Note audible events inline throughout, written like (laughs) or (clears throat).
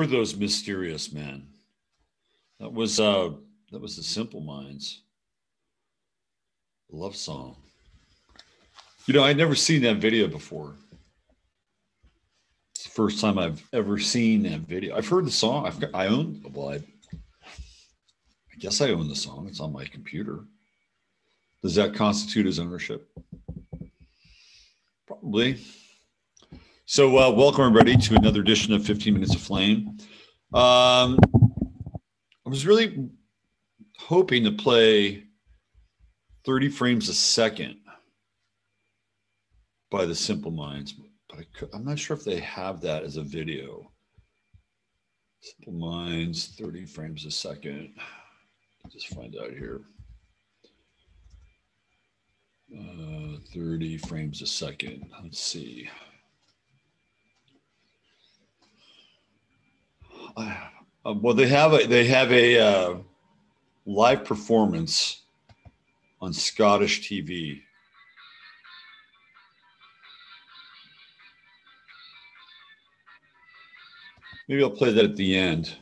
were those mysterious men? That was uh that was the Simple Minds love song. You know, I'd never seen that video before. It's the first time I've ever seen that video. I've heard the song. I've got, I own well, I, I guess I own the song. It's on my computer. Does that constitute as ownership? Probably. So, uh, welcome everybody to another edition of 15 Minutes of Flame. Um, I was really hoping to play 30 frames a second by the Simple Minds, but I am not sure if they have that as a video. Simple Minds, 30 frames a second. Just find out here. Uh, 30 frames a second. Let's see. Uh, well, they have a they have a uh, live performance on Scottish TV. Maybe I'll play that at the end.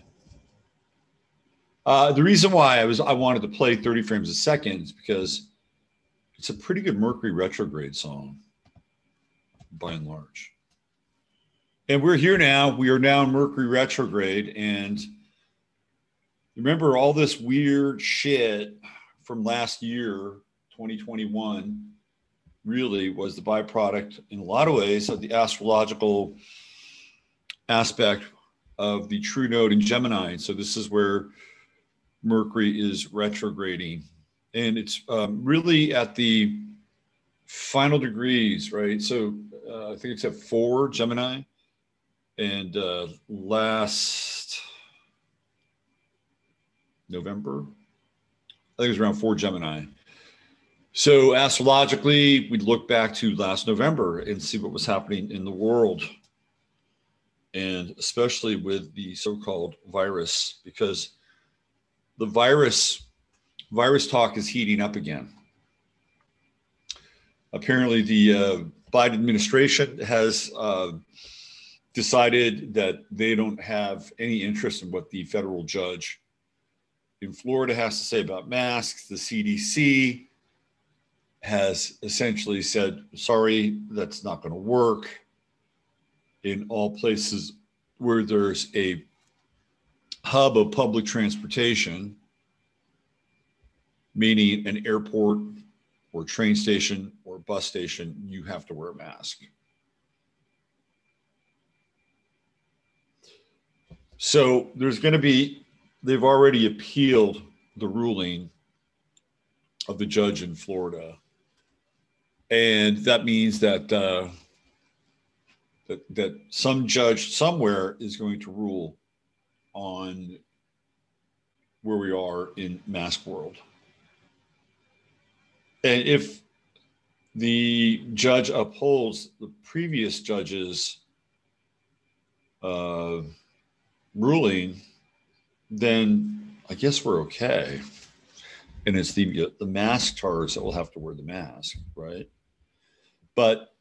Uh, the reason why I was I wanted to play 30 frames a second is because it's a pretty good Mercury retrograde song, by and large. And we're here now. We are now in Mercury retrograde. And remember all this weird shit from last year, 2021, really was the byproduct in a lot of ways of the astrological aspect of the true node in Gemini. So this is where Mercury is retrograding. And it's um, really at the final degrees, right? So uh, I think it's at four Gemini, and uh, last November, I think it was around four Gemini. So astrologically, we'd look back to last November and see what was happening in the world, and especially with the so-called virus, because the virus virus talk is heating up again. Apparently, the uh, Biden administration has uh, decided that they don't have any interest in what the federal judge in Florida has to say about masks. The CDC has essentially said, sorry, that's not going to work. In all places where there's a hub of public transportation, meaning an airport or train station or bus station, you have to wear a mask. So there's going to be, they've already appealed the ruling of the judge in Florida. And that means that, uh, that, that some judge somewhere is going to rule on where we are in mask world. And if the judge upholds the previous judge's uh, ruling, then I guess we're okay. And it's the the mask tars that will have to wear the mask, right? But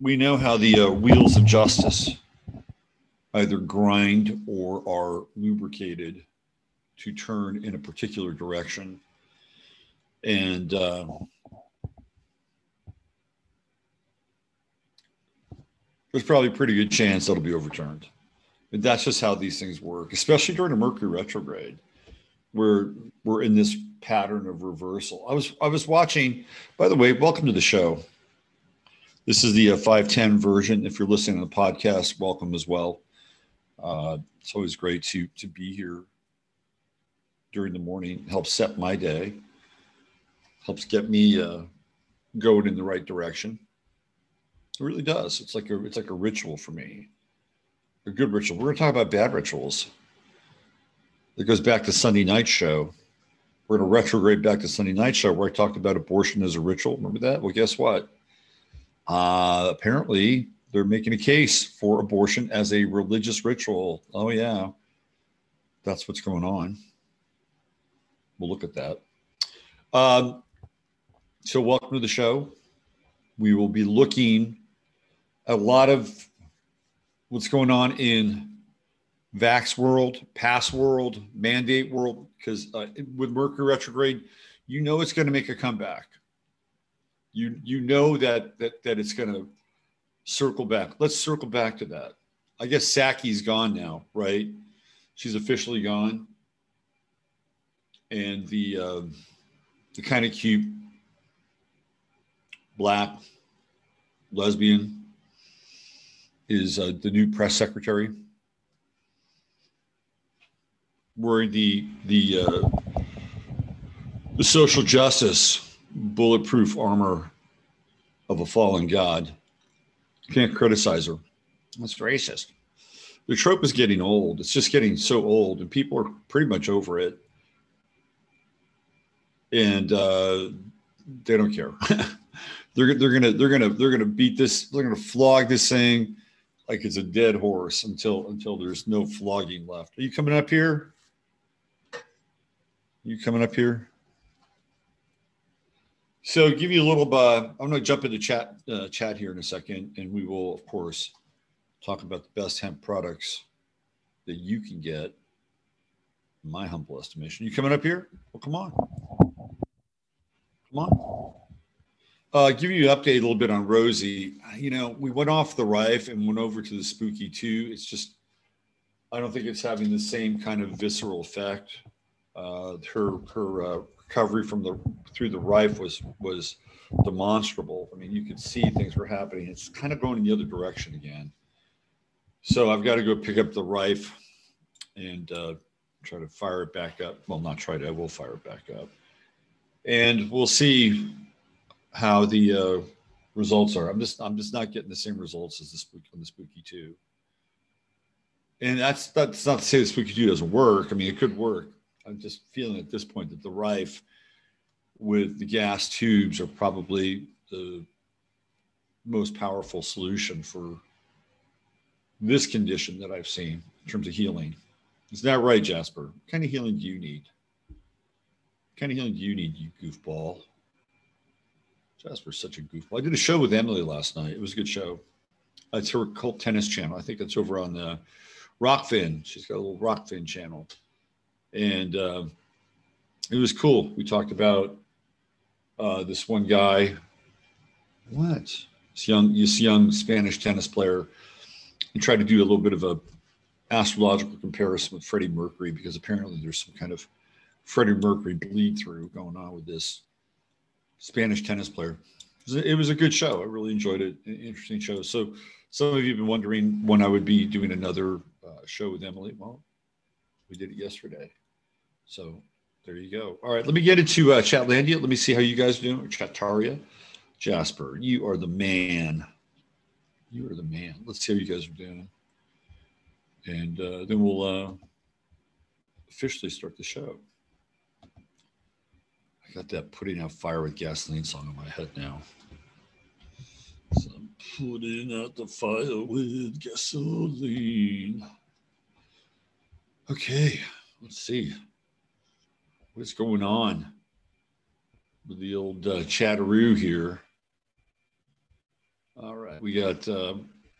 we know how the uh, wheels of justice either grind or are lubricated to turn in a particular direction. And uh, there's probably a pretty good chance that'll be overturned. That's just how these things work, especially during a Mercury retrograde, where we're in this pattern of reversal. I was I was watching. By the way, welcome to the show. This is the uh, 510 version. If you're listening to the podcast, welcome as well. Uh, it's always great to to be here during the morning. Helps set my day. Helps get me uh, going in the right direction. It really does. It's like a it's like a ritual for me. A good ritual. We're gonna talk about bad rituals. It goes back to Sunday night show. We're gonna retrograde back to Sunday night show where I talked about abortion as a ritual. Remember that? Well, guess what? Uh, apparently, they're making a case for abortion as a religious ritual. Oh yeah, that's what's going on. We'll look at that. Um, so, welcome to the show. We will be looking a lot of what's going on in vax world, pass world, mandate world, because uh, with Mercury retrograde, you know it's going to make a comeback. You you know that that that it's going to circle back. Let's circle back to that. I guess Psaki's gone now, right? She's officially gone, and the uh, the kind of cute black lesbian is uh, the new press secretary. where the the uh, the social justice bulletproof armor of a fallen god. Can't criticize her. That's racist. The trope is getting old. It's just getting so old, and people are pretty much over it. And uh, they don't care. (laughs) they're they're gonna they're gonna they're gonna beat this. They're gonna flog this thing like it's a dead horse until until there's no flogging left. Are you coming up here? You coming up here? So give you a little. Uh, I'm going to jump into chat uh, chat here in a second, and we will, of course, talk about the best hemp products that you can get. My humble estimation. You coming up here? Well, come on. Come on. Uh, give you an update a little bit on Rosie. You know, we went off the Rife and went over to the Spooky 2. It's just, I don't think it's having the same kind of visceral effect. Uh, her her uh, recovery from the through the Rife was was demonstrable. I mean, you could see things were happening. It's kind of going in the other direction again. So I've got to go pick up the Rife and uh, try to fire it back up. Well, not try to. I will fire it back up, and we'll see how the uh, results are. I'm just I'm just not getting the same results as the spooky on the spooky two. And that's that's not to say the spooky two doesn't work. I mean, it could work. I'm just feeling at this point that the Rife with the gas tubes are probably the most powerful solution for this condition that I've seen in terms of healing. Is that right, Jasper? What kind of healing do you need? What kind of healing do you need, you goofball? Jasper's such a goofball. I did a show with Emily last night. It was a good show. It's her cult tennis channel. I think that's over on the Rokfin. She's got a little Rokfin channel. And uh, it was cool. We talked about uh, this one guy. What? This young, this young Spanish tennis player. And tried to do a little bit of a astrological comparison with Freddie Mercury because apparently there's some kind of Freddie Mercury bleed through going on with this Spanish tennis player. It was, a, good show. I really enjoyed it. Interesting show. So some of you have been wondering when I would be doing another uh, show with Emily. Well, we did it yesterday. So there you go. All right, let me get into uh, Chatlandia. Let me see how you guys are doing. Chataria, Jasper, you are the man. You are the man. Let's see how you guys are doing, and uh, then we'll uh, officially start the show. I got that putting out fire with gasoline song in my head now. So I'm putting out the fire with gasoline. Okay, let's see what's going on with the old uh, chatteroo here. All right, we got. Uh,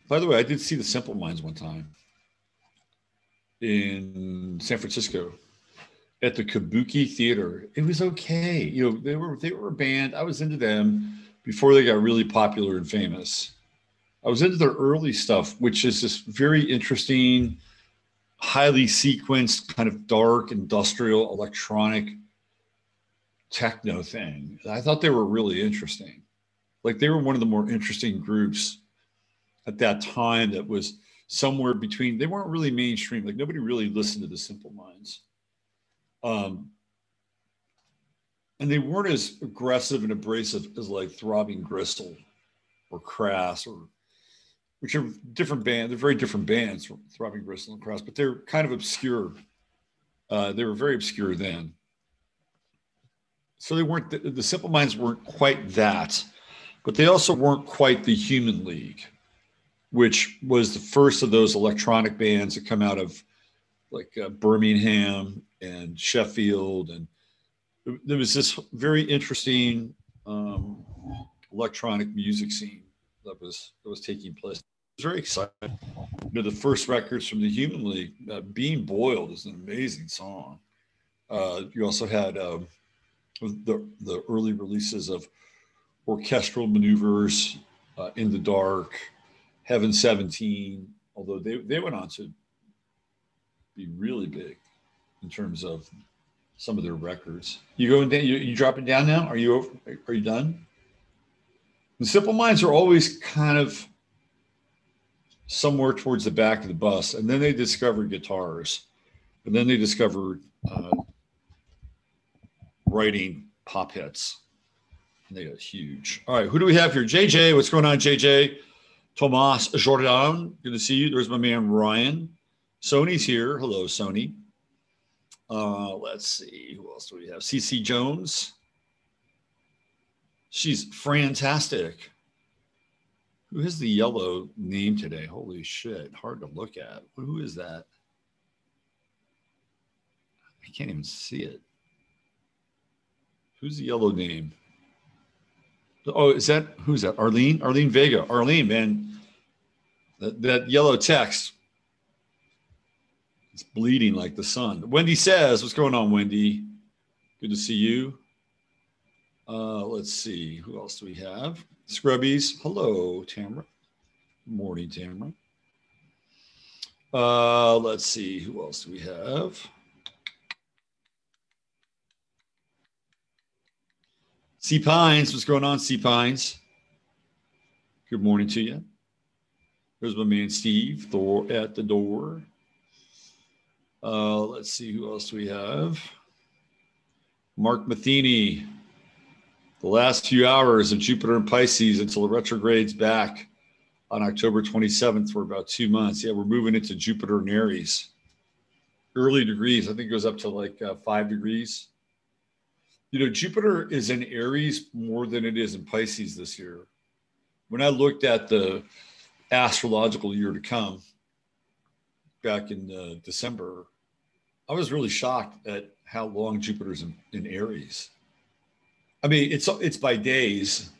by the way, I did see the Simple Minds one time in San Francisco at the Kabuki Theater. It was okay. You know, they were they were a band. I was into them before they got really popular and famous. I was into their early stuff, which is this very interesting highly sequenced, kind of dark, industrial, electronic techno thing. I thought they were really interesting. Like they were one of the more interesting groups at that time that was somewhere between, they weren't really mainstream. Like nobody really listened to the Simple Minds. Um, and they weren't as aggressive and abrasive as like Throbbing Gristle or Crass or which are different bands. They're very different bands, Throbbing Gristle and Crass, but they're kind of obscure. Uh, they were very obscure then. So they weren't, the, the Simple Minds weren't quite that, but they also weren't quite the Human League, which was the first of those electronic bands that come out of like uh, Birmingham and Sheffield. And there was this very interesting um, electronic music scene that was that was taking place. It was very exciting. You know, the first records from the Human League, uh, "Being Boiled" is an amazing song. Uh, you also had um, the the early releases of orchestral maneuvers, uh, "In the Dark," "Heaven 17." Although they they went on to be really big in terms of some of their records. You going down? You, you dropping down now? Are you are you done? The simple minds are always kind of somewhere towards the back of the bus, and then they discovered guitars, and then they discovered uh, writing pop hits. And they got huge. All right, who do we have here? JJ, what's going on, JJ? Tomas Jordan, good to see you. There's my man Ryan. Sony's here. Hello, Sony. Uh, let's see, who else do we have? CC Jones. She's fantastic. Who has the yellow name today? Holy shit. Hard to look at. Who is that? I can't even see it. Who's the yellow name? Oh, is that who's that? Arlene? Arlene Vega. Arlene, man. That, that yellow text. It's bleeding like the sun. Wendy says, What's going on, Wendy? Good to see you. Uh, let's see, who else do we have? Scrubbies. Hello, Tamara. Morning, Tamara. Uh, let's see, who else do we have? C Pines, what's going on, C Pines? Good morning to you. There's my man Steve Thor at the door. Uh, let's see who else we have. Mark Matheny, the last few hours of Jupiter and Pisces until the retrogrades back on October 27th for about two months. Yeah, we're moving into Jupiter and Aries. Early degrees, I think it goes up to like uh, five degrees. You know, Jupiter is in Aries more than it is in Pisces this year. When I looked at the astrological year to come back in uh, December, I was really shocked at how long Jupiter's in, in Aries. I mean, it's it's by days,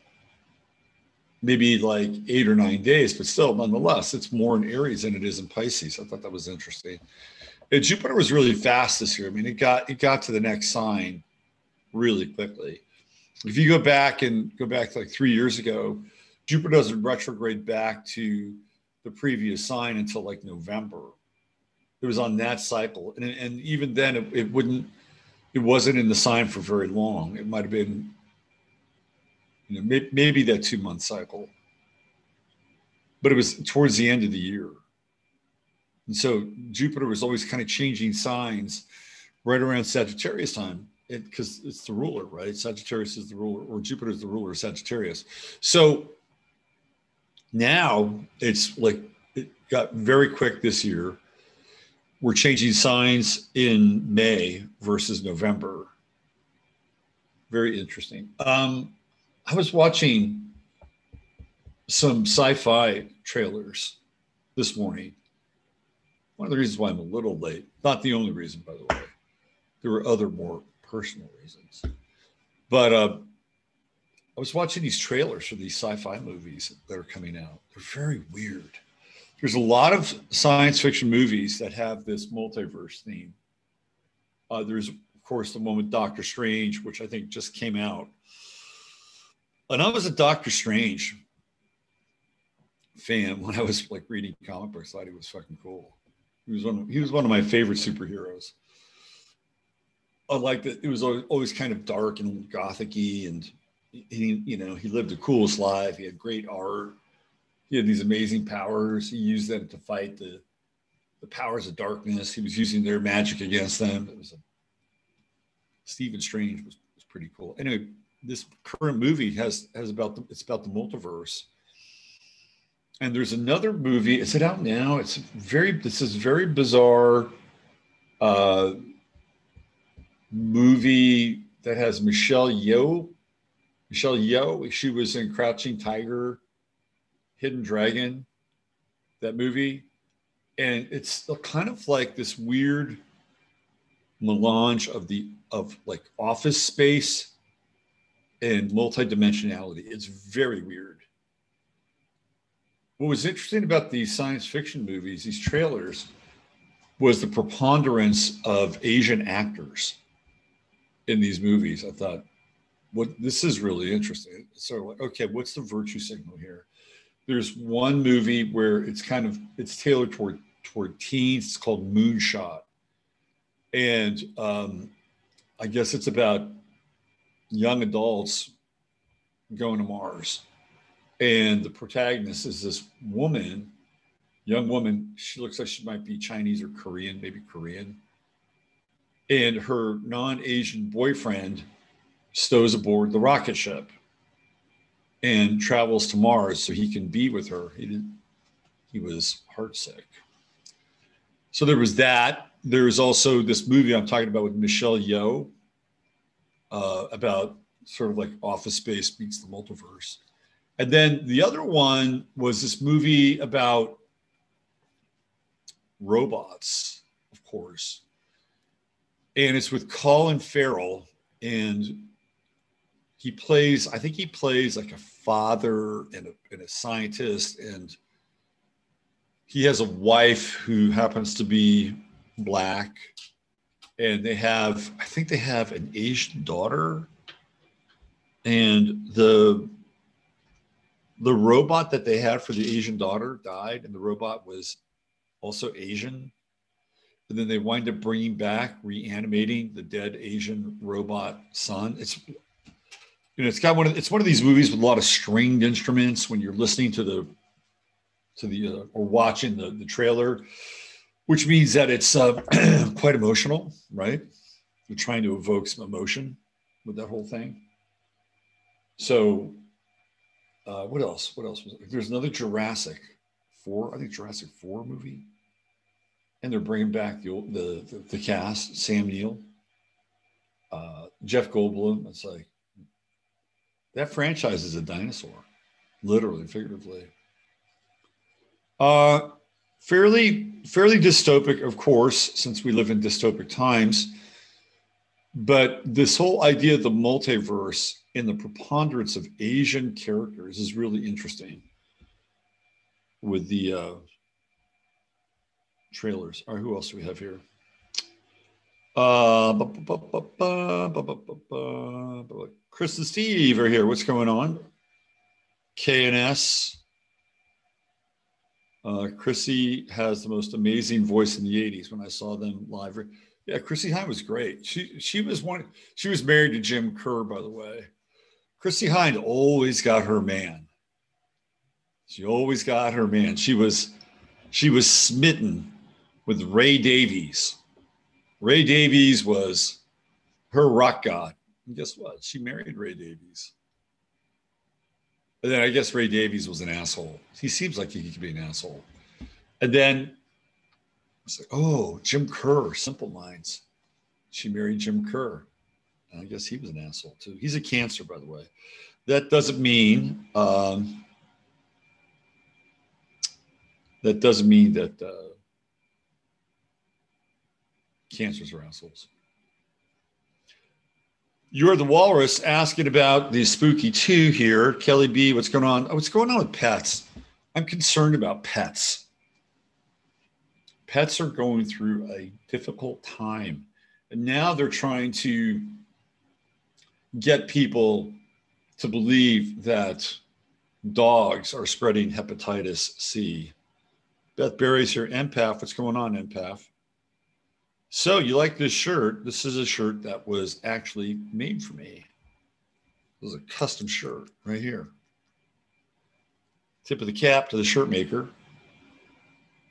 maybe like eight or nine days, but still, nonetheless, it's more in Aries than it is in Pisces. I thought that was interesting. And Jupiter was really fast this year. I mean, it got it got to the next sign really quickly. If you go back and go back to like three years ago, Jupiter doesn't retrograde back to the previous sign until like November. It was on that cycle, and and even then, it, it wouldn't. It wasn't in the sign for very long. It might have been, you know, maybe, maybe that two month cycle, but it was towards the end of the year. And so Jupiter was always kind of changing signs right around Sagittarius time because it, it's the ruler, right? Sagittarius is the ruler, or Jupiter is the ruler of Sagittarius. So now it's like it got very quick this year. We're changing signs in May versus November. Very interesting. Um, I was watching some sci fi trailers this morning one of the reasons why I'm a little late, not the only reason, by the way, there were other more personal reasons. But uh, I was watching these trailers for these sci fi movies that are coming out. They're very weird. There's a lot of science fiction movies that have this multiverse theme. Uh, there's, of course, the one with Doctor Strange, which I think just came out. And I was a Doctor Strange fan (laughs) when I was like reading comic books. I thought he was fucking cool. He was one. Of, he was one of my favorite superheroes. I liked that it was always kind of dark and gothicy, and he, you know, he lived the coolest life. He had great art. He had these amazing powers. He used them to fight the the powers of darkness. He was using their magic against them. It was a, Stephen Strange was, was pretty cool. Anyway, this current movie has has about the, it's about the multiverse and there's another movie. Is it out now? It's very. This is very bizarre. Uh, movie that has Michelle Yeoh. Michelle Yeoh. She was in Crouching Tiger, Hidden Dragon. That movie, and it's kind of like this weird melange of the of like office space and multidimensionality. It's very weird what was interesting about these science fiction movies, these trailers, was the preponderance of Asian actors in these movies. I thought, what this is really interesting. So, okay, what's the virtue signal here? There's one movie where it's kind of it's tailored toward toward teens. It's called Moonshot, and um, I guess it's about young adults going to Mars and the protagonist is this woman, young woman. She looks like she might be Chinese or Korean, maybe Korean. And her non Asian boyfriend stows aboard the rocket ship and travels to Mars so he can be with her. He, he was heartsick. So there was that. There's also this movie I'm talking about with Michelle Yeoh uh, about sort of like Office Space meets the multiverse. And then the other one was this movie about robots, of course. And it's with Colin Farrell. And he plays, I think he plays like a father and a, and a scientist. And he has a wife who happens to be black. And they have, I think they have an Asian daughter. And the the robot that they had for the Asian daughter died, and the robot was also Asian. And then they wind up bringing back, reanimating the dead Asian robot son. It's you know, it's got one of it's one of these movies with a lot of stringed instruments. When you're listening to the to the uh, or watching the the trailer, which means that it's uh, (clears throat) quite emotional, right? You're trying to evoke some emotion with that whole thing. So, uh, what else? What else was it? There's another Jurassic Four. I think Jurassic Four movie, and they're bringing back the the, the the cast: Sam Neill, uh, Jeff Goldblum. It's like that franchise is a dinosaur, literally, figuratively. Uh, fairly fairly dystopic, of course, since we live in dystopic times. But this whole idea of the multiverse and the preponderance of Asian characters is really interesting with the uh, trailers. Right, who else do we have here? Uh, Chris and Steve are here. What's going on? KNS. Uh, Chrissy has the most amazing voice in the 80s when I saw them live. Yeah, Chrissie Hynde was great. She she was one she was married to Jim Kerr, by the way. Chrissie Hynde always got her man. She always got her man. She was she was smitten with Ray Davies. Ray Davies was her rock god. And guess what? She married Ray Davies. And then I guess Ray Davies was an asshole. He seems like he could be an asshole. And then it's like, oh, Jim Kerr, Simple Minds. She married Jim Kerr. And I guess he was an asshole too. He's a cancer, by the way. That doesn't mean um, that doesn't mean that uh, cancers are assholes. You're the walrus asking about the spooky two here. Kelly B, what's going on? Oh, what's going on with pets? I'm concerned about pets. Pets are going through a difficult time. And now they're trying to get people to believe that dogs are spreading hepatitis C. Beth Berry's here. Empath, what's going on, Empath? So you like this shirt? This is a shirt that was actually made for me. It was a custom shirt right here. Tip of the cap to the shirt maker.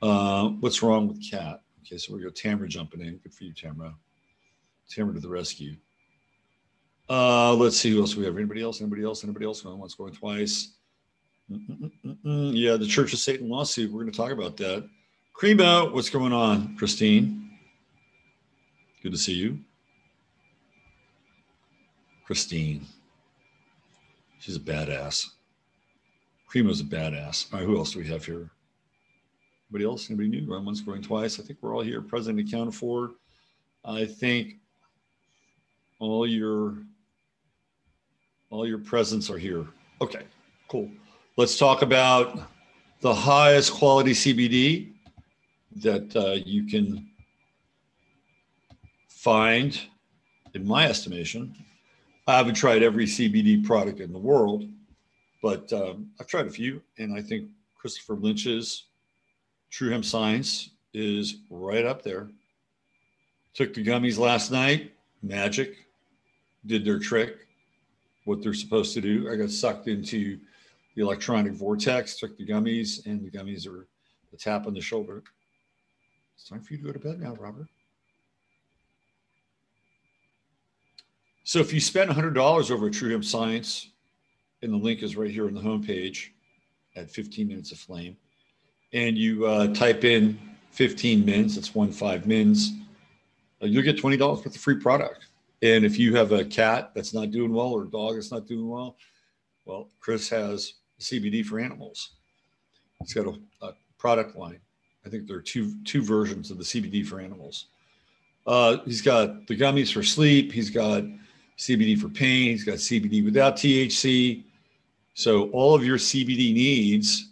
Uh, what's wrong with cat? Okay, so we got Tamara jumping in. Good for you, Tamara. Tamara to the rescue. Uh, let's see who else we have. Anybody else? Anybody else? Anybody else? Going once, going twice. Mm-mm-mm-mm. Yeah, the Church of Satan lawsuit. We're going to talk about that. Cremo, what's going on, Christine? Good to see you. Christine. She's a badass. Cremo's a badass. All right, who else do we have here? Anybody else? Anybody new? Run once, going twice. I think we're all here. President accounted for. I think all your all your presents are here. Okay, cool. Let's talk about the highest quality CBD that uh, you can find, in my estimation. I haven't tried every CBD product in the world, but um, I've tried a few, and I think Christopher Lynch's True Hemp Science is right up there. Took the gummies last night, magic, did their trick, what they're supposed to do. I got sucked into the electronic vortex, took the gummies, and the gummies are a tap on the shoulder. It's time for you to go to bed now, Robert. So if you spend $100 over True Science, and the link is right here on the homepage at 15 minutes of flame, and you uh, type in 15 mins, that's one five mins, uh, you'll get $20 worth of free product. And if you have a cat that's not doing well or a dog that's not doing well, well, Chris has CBD for animals. He's got a, a product line. I think there are two two versions of the CBD for animals. Uh, he's got the gummies for sleep. He's got CBD for pain. He's got CBD without THC. So all of your CBD needs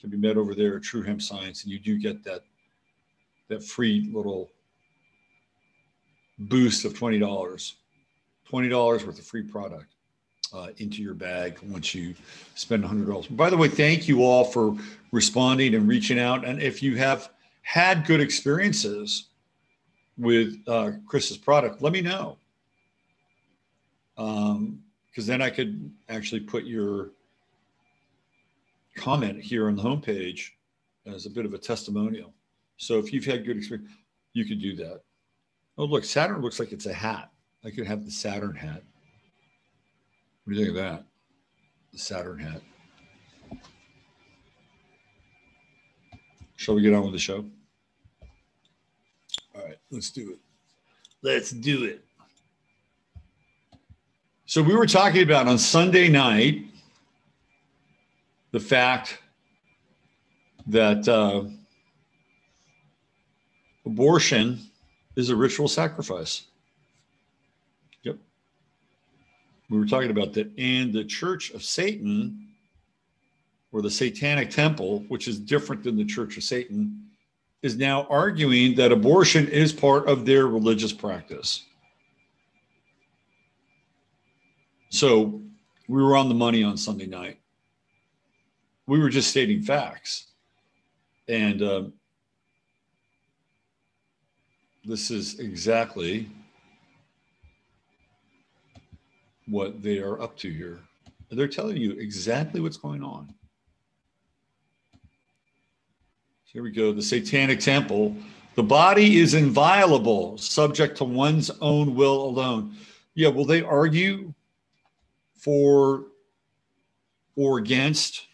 can be met over there at True Hemp Science, and you do get that that free little boost of twenty dollars, twenty dollars worth of free product uh, into your bag once you spend hundred dollars. By the way, thank you all for responding and reaching out. And if you have had good experiences with uh, Chris's product, let me know because um, then I could actually put your comment here on the homepage as a bit of a testimonial. So if you've had good experience, you could do that. Oh, look, Saturn looks like it's a hat. I could have the Saturn hat. What do you think of that? the Saturn hat. Shall we get on with the show? All right, let's do it. Let's do it. So, we were talking about on Sunday night the fact that uh, abortion is a ritual sacrifice. Yep. We were talking about that. And the Church of Satan, or the Satanic Temple, which is different than the Church of Satan, is now arguing that abortion is part of their religious practice. So we were on the money on Sunday night. We were just stating facts. And uh, this is exactly what they are up to here. They're telling you exactly what's going on. Here we go. The Satanic Temple. The body is inviolable, subject to one's own will alone. Yeah, will they argue for or against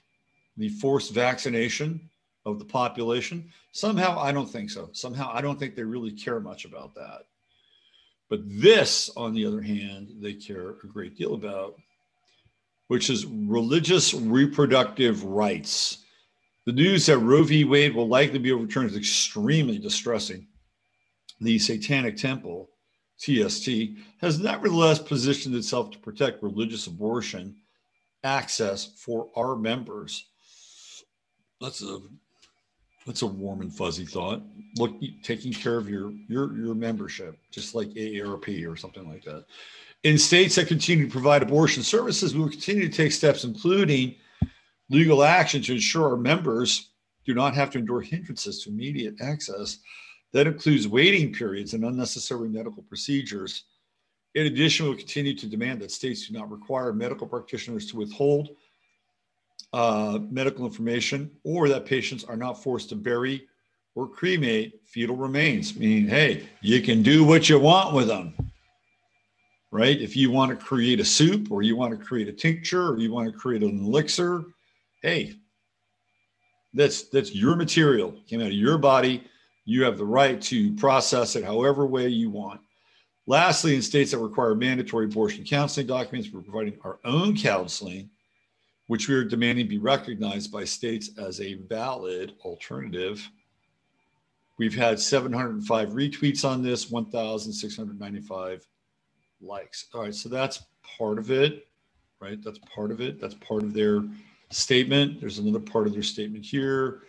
the forced vaccination of the population? Somehow, I don't think so. Somehow, I don't think they really care much about that. But this, on the other hand, they care a great deal about, which is religious reproductive rights. The news that Roe v. Wade will likely be overturned is extremely distressing. The Satanic Temple, TST, has nevertheless positioned itself to protect religious abortion access for our members. That's a that's a warm and fuzzy thought. Look, taking care of your your your membership, just like AARP or something like that. In states that continue to provide abortion services, we will continue to take steps, including legal action, to ensure our members do not have to endure hindrances to immediate access. That includes waiting periods and unnecessary medical procedures. In addition, we'll continue to demand that states do not require medical practitioners to withhold uh, medical information or that patients are not forced to bury or cremate fetal remains, meaning, hey, you can do what you want with them, right? If you want to create a soup or you want to create a tincture or you want to create an elixir, hey, that's that's your material came out of your body you have the right to process it however way you want lastly in states that require mandatory abortion counseling documents we're providing our own counseling which we are demanding be recognized by states as a valid alternative. We've had 705 retweets on this, 1,695 likes. All right, so that's part of it, right? That's part of it. That's part of their statement. There's another part of their statement here.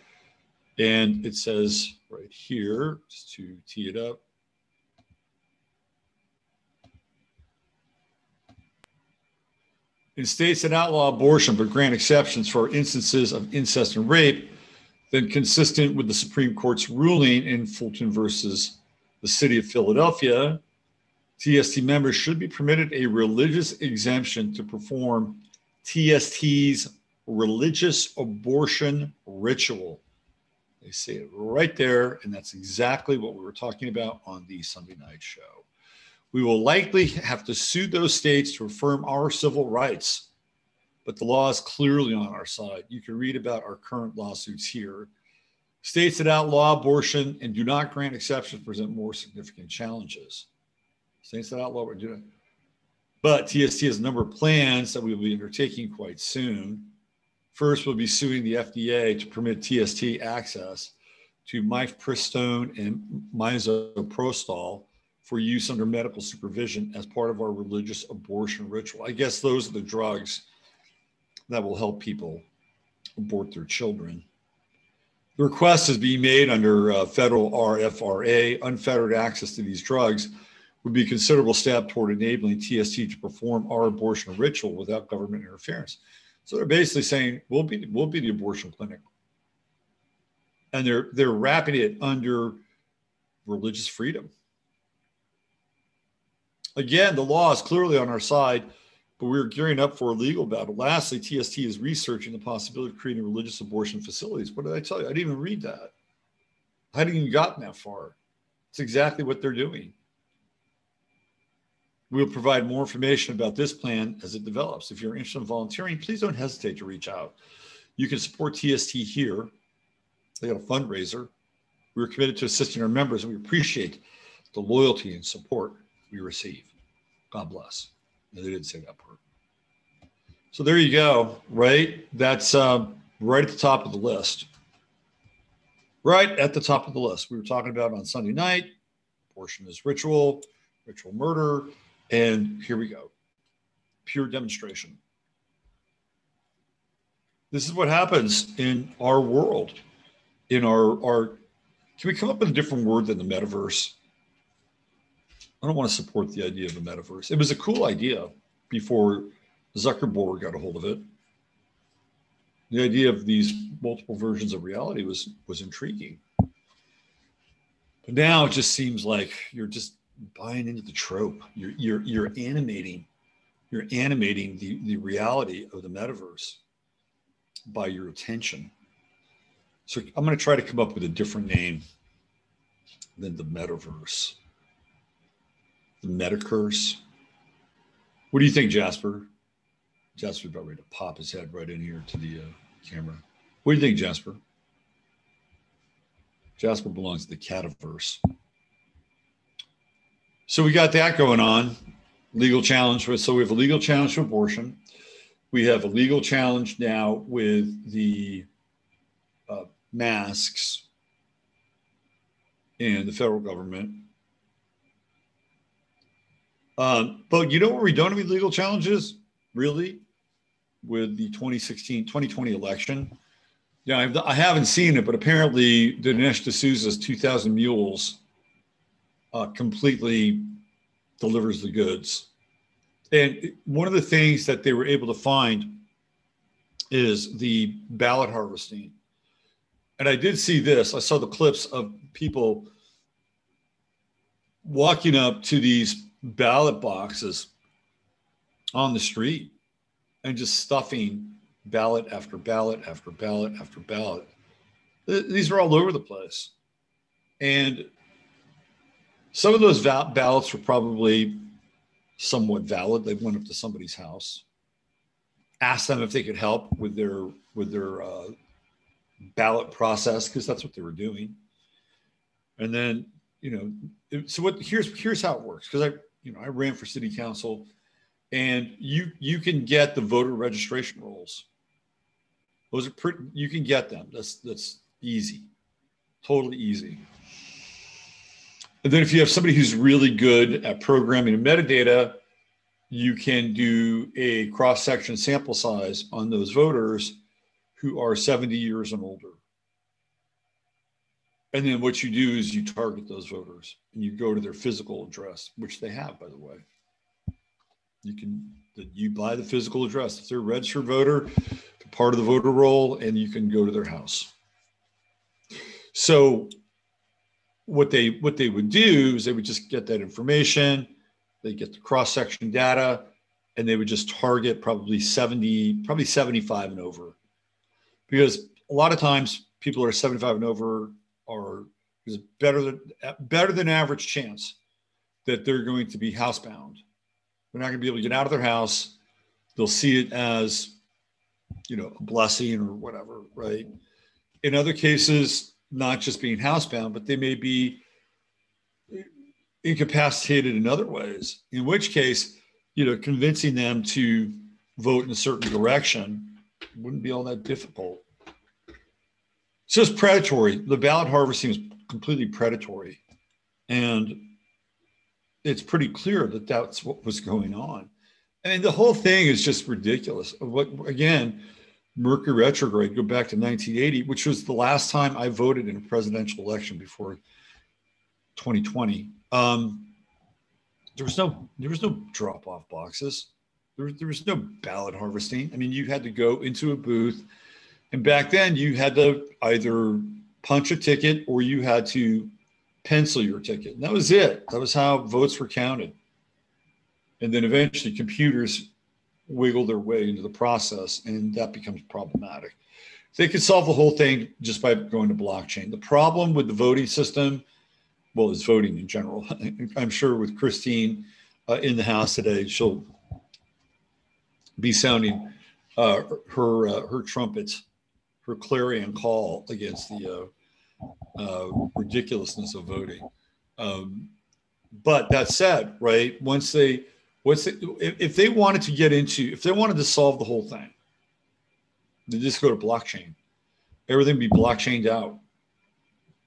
And it says right here, just to tee it up, in states that outlaw abortion but grant exceptions for instances of incest and rape, then consistent with the Supreme Court's ruling in Fulton versus the city of Philadelphia, TST members should be permitted a religious exemption to perform TST's religious abortion ritual. They say it right there, and that's exactly what we were talking about on the Sunday night show. We will likely have to sue those states to affirm our civil rights, but the law is clearly on our side. You can read about our current lawsuits here. States that outlaw abortion and do not grant exceptions present more significant challenges. States that outlaw. But TST has a number of plans that we will be undertaking quite soon. First, we'll be suing the FDA to permit TST access to mifepristone and misoprostol for use under medical supervision as part of our religious abortion ritual. I guess those are the drugs that will help people abort their children. The request is being made under uh, federal RFRA. Unfettered access to these drugs would be a considerable step toward enabling TST to perform our abortion ritual without government interference. So they're basically saying we'll be we'll be the abortion clinic, and they're they're wrapping it under religious freedom. Again, the law is clearly on our side, but we're gearing up for a legal battle. Lastly, TST is researching the possibility of creating religious abortion facilities. What did I tell you? I didn't even read that. I hadn't even gotten that far. It's exactly what they're doing. We'll provide more information about this plan as it develops. If you're interested in volunteering, please don't hesitate to reach out. You can support TST here. They have a fundraiser. We're committed to assisting our members, and we appreciate the loyalty and support we receive. God bless. No, they didn't say that part. So there you go, right? That's um, right at the top of the list. Right at the top of the list. We were talking about on Sunday night. Abortion is ritual, ritual murder, and here we go. Pure demonstration. This is what happens in our world, in our our. Can we come up with a different word than the metaverse? I don't want to support the idea of a metaverse. It was a cool idea before Zuckerberg got a hold of it. The idea of these multiple versions of reality was was intriguing. But now it just seems like you're just buying into the trope. You're you're you're animating, you're animating the, the reality of the metaverse by your attention. So I'm going to try to come up with a different name than the metaverse. The metacurse. What do you think, Jasper? Jasper's about ready to pop his head right in here to the uh, camera. What do you think, Jasper? Jasper belongs to the cataverse. So we got that going on. Legal challenge. with So we have a legal challenge to abortion. We have a legal challenge now with the uh, masks and the federal government. Um, but you know where we don't have any legal challenges, really? with the 2016 2020 election. Yeah, I've, I have not seen it, but apparently Dinesh D'Souza's 2,000 Mules uh, completely delivers the goods. And one of the things that they were able to find is the ballot harvesting. And I did see this. I saw the clips of people walking up to these ballot boxes on the street and just stuffing ballot after ballot after ballot after ballot. These are all over the place. And some of those val- ballots were probably somewhat valid. They went up to somebody's house, asked them if they could help with their with their uh, ballot process because that's what they were doing. And then, you know, so what? Here's here's how it works because I, you know, I ran for city council and you you can get the voter registration rolls. Those are pretty. You can get them. That's that's easy, totally easy. And then if you have somebody who's really good at programming and metadata, you can do a cross section sample size on those voters who are 70 years and older. And then what you do is you target those voters and you go to their physical address, which they have, by the way. You can you buy the physical address. If they're a registered voter, part of the voter roll, and you can go to their house. So what they what they would do is they would just get that information, they get the cross section data, and they would just target probably 70, probably 75 and over. Because a lot of times people are 75 and over are is better than better than average chance that they're going to be housebound they're not going to be able to get out of their house. They'll see it as, you know, a blessing or whatever, right? In other cases, not just being housebound, but they may be incapacitated in other ways, in which case, you know, convincing them to vote in a certain direction wouldn't be all that difficult. It's predatory. The ballot harvesting is completely predatory. And it's pretty clear that that's what was going on. I mean, the whole thing is just ridiculous. What again, Mercury retrograde, go back to 1980, which was the last time I voted in a presidential election before 2020. Um, there was no there was no drop off boxes. There, there was no ballot harvesting. I mean, you had to go into a booth, and back then you had to either punch a ticket or you had to pencil your ticket. And that was it. That was how votes were counted. And then eventually computers wiggle their way into the process, and that becomes problematic. They could solve the whole thing just by going to blockchain. The problem with the voting system, well, is voting in general. (laughs) I'm sure with Christine, uh, in the House today. She'll be sounding uh, her uh, her trumpets, her clarion call against the uh, uh, ridiculousness of voting. Um, but that said, right once they they, if, if they wanted to get into if they wanted to solve the whole thing, they just go to blockchain. Everything be blockchained out.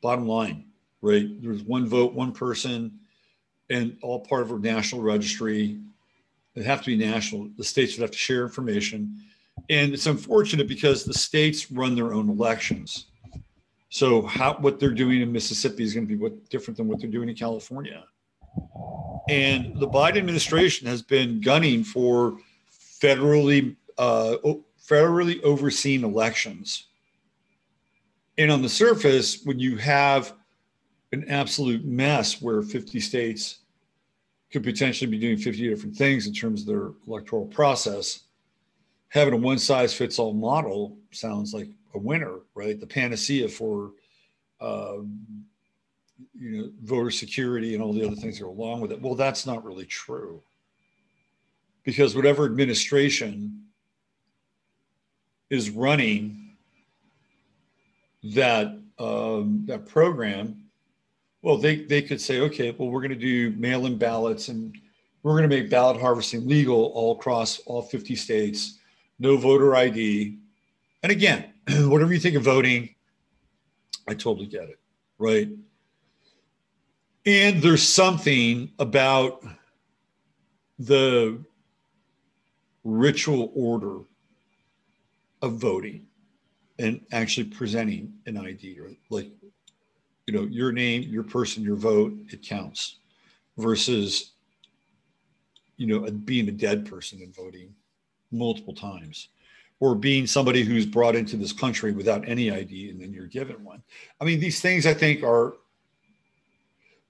Bottom line, right? There's one vote, one person, and all part of a national registry. It have to be national. The states would have to share information. And it's unfortunate because the states run their own elections. So how what they're doing in Mississippi is going to be what different than what they're doing in California. And the Biden administration has been gunning for federally uh, federally overseen elections. And on the surface, when you have an absolute mess where 50 states could potentially be doing 50 different things in terms of their electoral process, having a one size fits all model sounds like a winner, right? The panacea for um, you know voter security and all the other things that go along with it. Well, that's not really true because whatever administration is running that um, that program, well, they they could say, okay, well, we're going to do mail-in ballots and we're going to make ballot harvesting legal all across all 50 states, no voter ID. And again, (clears throat) whatever you think of voting, I totally get it, right? And there's something about the ritual order of voting and actually presenting an ID or like, you know, your name, your person, your vote, it counts versus, you know, being a dead person and voting multiple times or being somebody who's brought into this country without any ID and then you're given one. I mean, these things I think are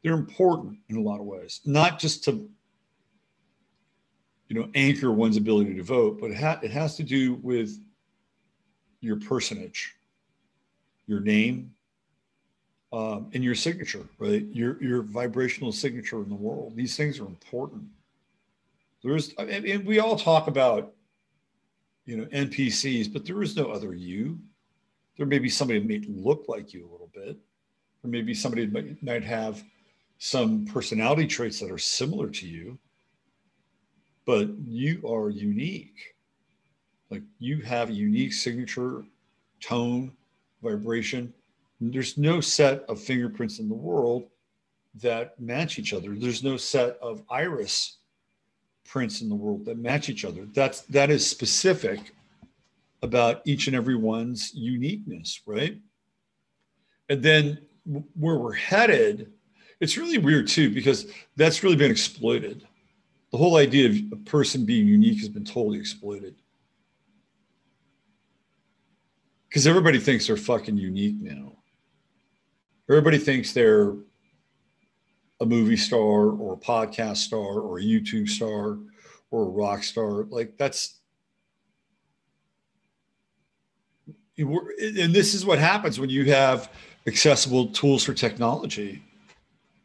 they're important in a lot of ways, not just to you know anchor one's ability to vote, but it, ha- it has to do with your personage, your name, um, and your signature, right? Your your vibrational signature in the world. These things are important. There's, I mean, we all talk about, you know, NPCs, but there is no other you. There may be somebody that may look like you a little bit, or maybe somebody might, might have some personality traits that are similar to you, but you are unique. Like you have a unique signature, tone, vibration. There's no set of fingerprints in the world that match each other. There's no set of iris prints in the world that match each other. That's that is specific about each and every one's uniqueness, right? And then where we're headed it's really weird too because that's really been exploited. The whole idea of a person being unique has been totally exploited. Because everybody thinks they're fucking unique now. Everybody thinks they're a movie star or a podcast star or a YouTube star or a rock star. Like that's and this is what happens when you have accessible tools for technology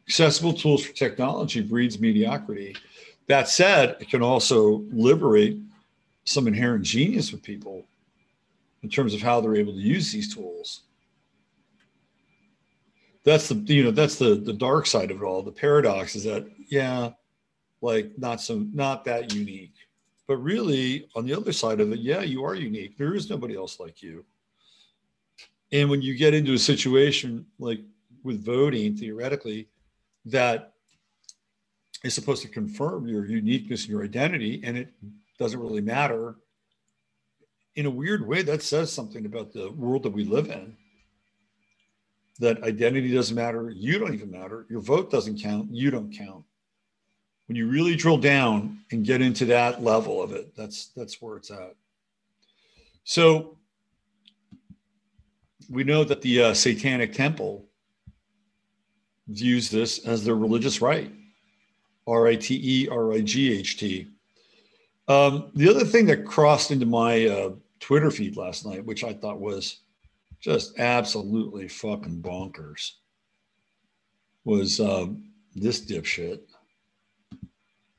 accessible tools for technology breeds mediocrity. That said, it can also liberate some inherent genius with people in terms of how they're able to use these tools. That's the you know that's the the dark side of it all. The paradox is that yeah, like not so not that unique, but really on the other side of it, yeah, you are unique. There is nobody else like you. And when you get into a situation like with voting, theoretically, that is supposed to confirm your uniqueness and your identity, and it doesn't really matter. In a weird way, that says something about the world that we live in. That identity doesn't matter, you don't even matter, your vote doesn't count, you don't count. When you really drill down and get into that level of it, that's that's where it's at. So we know that the uh, Satanic Temple views this as their religious right. R I T E R I G H T. Um, the other thing that crossed into my uh, Twitter feed last night, which I thought was just absolutely fucking bonkers, was uh, this dipshit.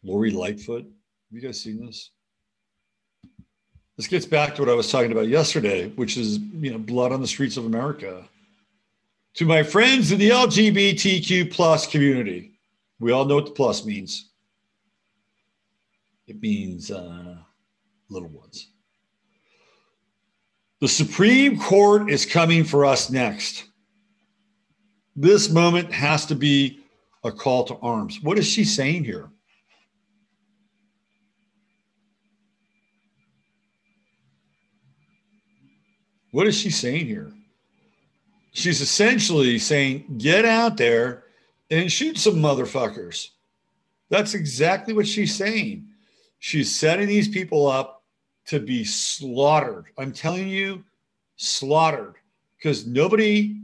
Lori Lightfoot. Have you guys seen this? This gets back to what I was talking about yesterday, which is you know blood on the streets of America. To my friends in the LGBTQ plus community, we all know what the plus means. It means uh, little ones. The Supreme Court is coming for us next. This moment has to be a call to arms. What is she saying here? What is she saying here? She's essentially saying, get out there and shoot some motherfuckers. That's exactly what she's saying. She's setting these people up to be slaughtered. I'm telling you, slaughtered. Because nobody,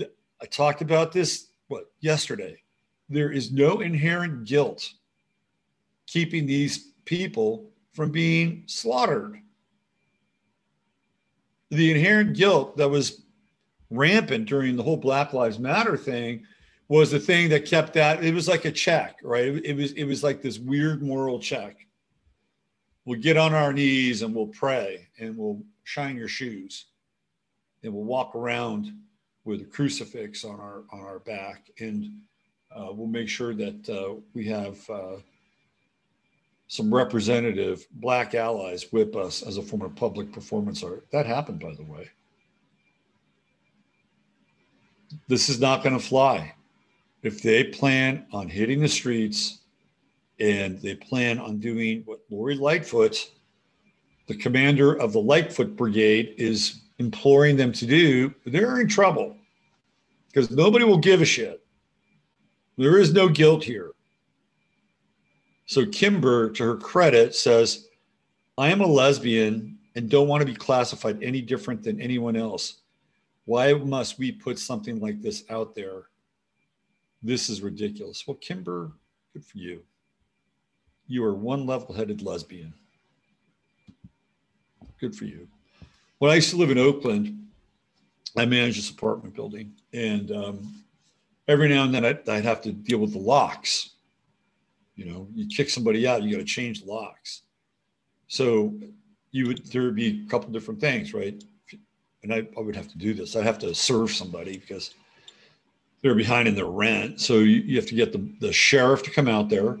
I talked about this, what, yesterday. There is no inherent guilt keeping these people from being slaughtered the inherent guilt that was rampant during the whole Black Lives Matter thing was the thing that kept that. It was like a check, right? It was it was like this weird moral check. We'll get on our knees and we'll pray and we'll shine your shoes and we'll walk around with a crucifix on our on our back and uh, we'll make sure that uh, we have uh, some representative black allies whip us as a form of public performance art. That happened, by the way. This is not going to fly. If they plan on hitting the streets and they plan on doing what Lori Lightfoot, the commander of the Lightfoot Brigade, is imploring them to do, they're in trouble because nobody will give a shit. There is no guilt here. So Kimber, to her credit, says, I am a lesbian and don't want to be classified any different than anyone else. Why must we put something like this out there? This is ridiculous. Well, Kimber, good for you. You are one level headed lesbian. Good for you. When I used to live in Oakland, I managed this apartment building. And um, every now and then I'd, I'd have to deal with the locks you know, you kick somebody out, you got to change locks. So you would there would be a couple different things, right? And I, I would have to do this. I'd have to serve somebody because they're behind in their rent. So you, you have to get the, the sheriff to come out there.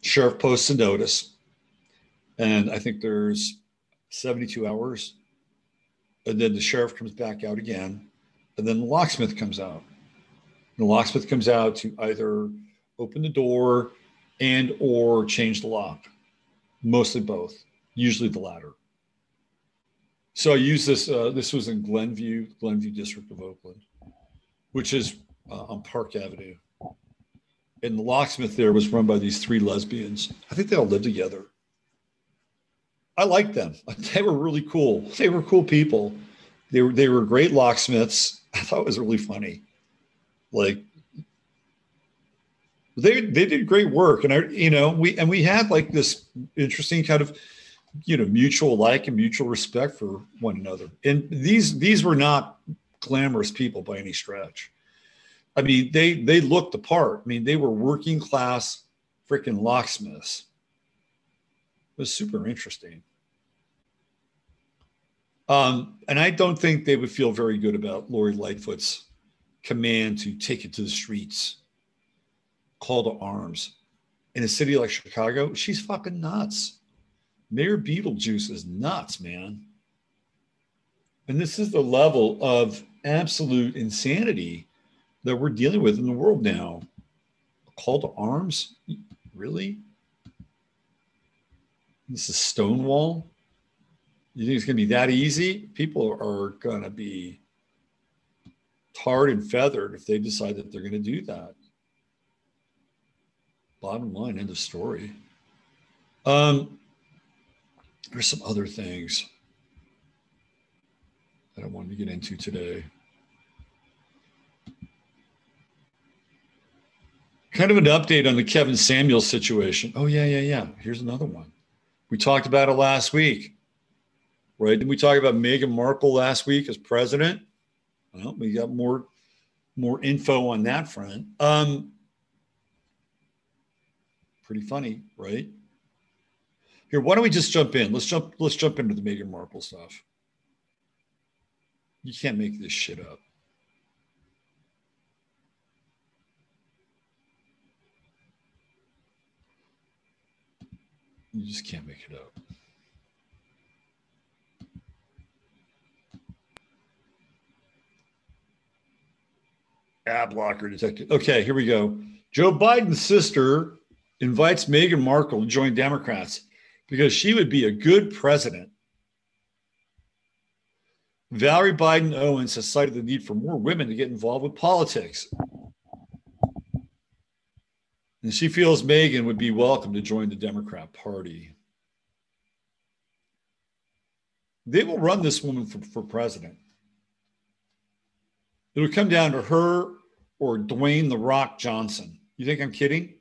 Sheriff posts a notice. And I think there's 72 hours. And then the sheriff comes back out again. And then the locksmith comes out. And the locksmith comes out to either open the door and or change the lock mostly both usually the latter so i use this uh, this was in glenview glenview district of oakland which is uh, on park avenue. And the locksmith there was run by these three lesbians. I think they all lived together. I liked them. (laughs) They were really cool. They were cool people. They were they were great locksmiths. I thought it was really funny. Like they they did great work. And I, you know we and we had like this interesting kind of you know mutual like and mutual respect for one another. And these these were not glamorous people by any stretch. I mean they they looked the part. I mean they were working class freaking locksmiths. It was super interesting. Um, and i don't think they would feel very good about lori lightfoot's command to take it to the streets call to arms. In a city like Chicago, she's fucking nuts. Mayor Beetlejuice is nuts, man. And this is the level of absolute insanity that we're dealing with in the world now. A call to arms? Really? This is Stonewall? You think it's going to be that easy? People are going to be tarred and feathered if they decide that they're going to do that bottom line, end of story. Um, there's some other things that I wanted to get into today. Kind of an update on the Kevin Samuels situation. Oh, yeah, yeah, yeah. Here's another one. We talked about it last week, right? Did we talk about Meghan Markle last week as president? Well, we got more more info on that front. Um, Pretty funny, right? Here, why don't we just jump in? Let's jump. Let's jump into the Meghan Markle stuff. You can't make this shit up. You just can't make it up. Ad blocker detected. Okay, here we go. Joe Biden's sister invites Meghan Markle to join Democrats because she would be a good president. Valerie Biden Owens has cited the need for more women to get involved with politics. And she feels Meghan would be welcome to join the Democrat Party. They will run this woman for, for president. It'll come down to her or Dwayne The Rock Johnson. You think I'm kidding?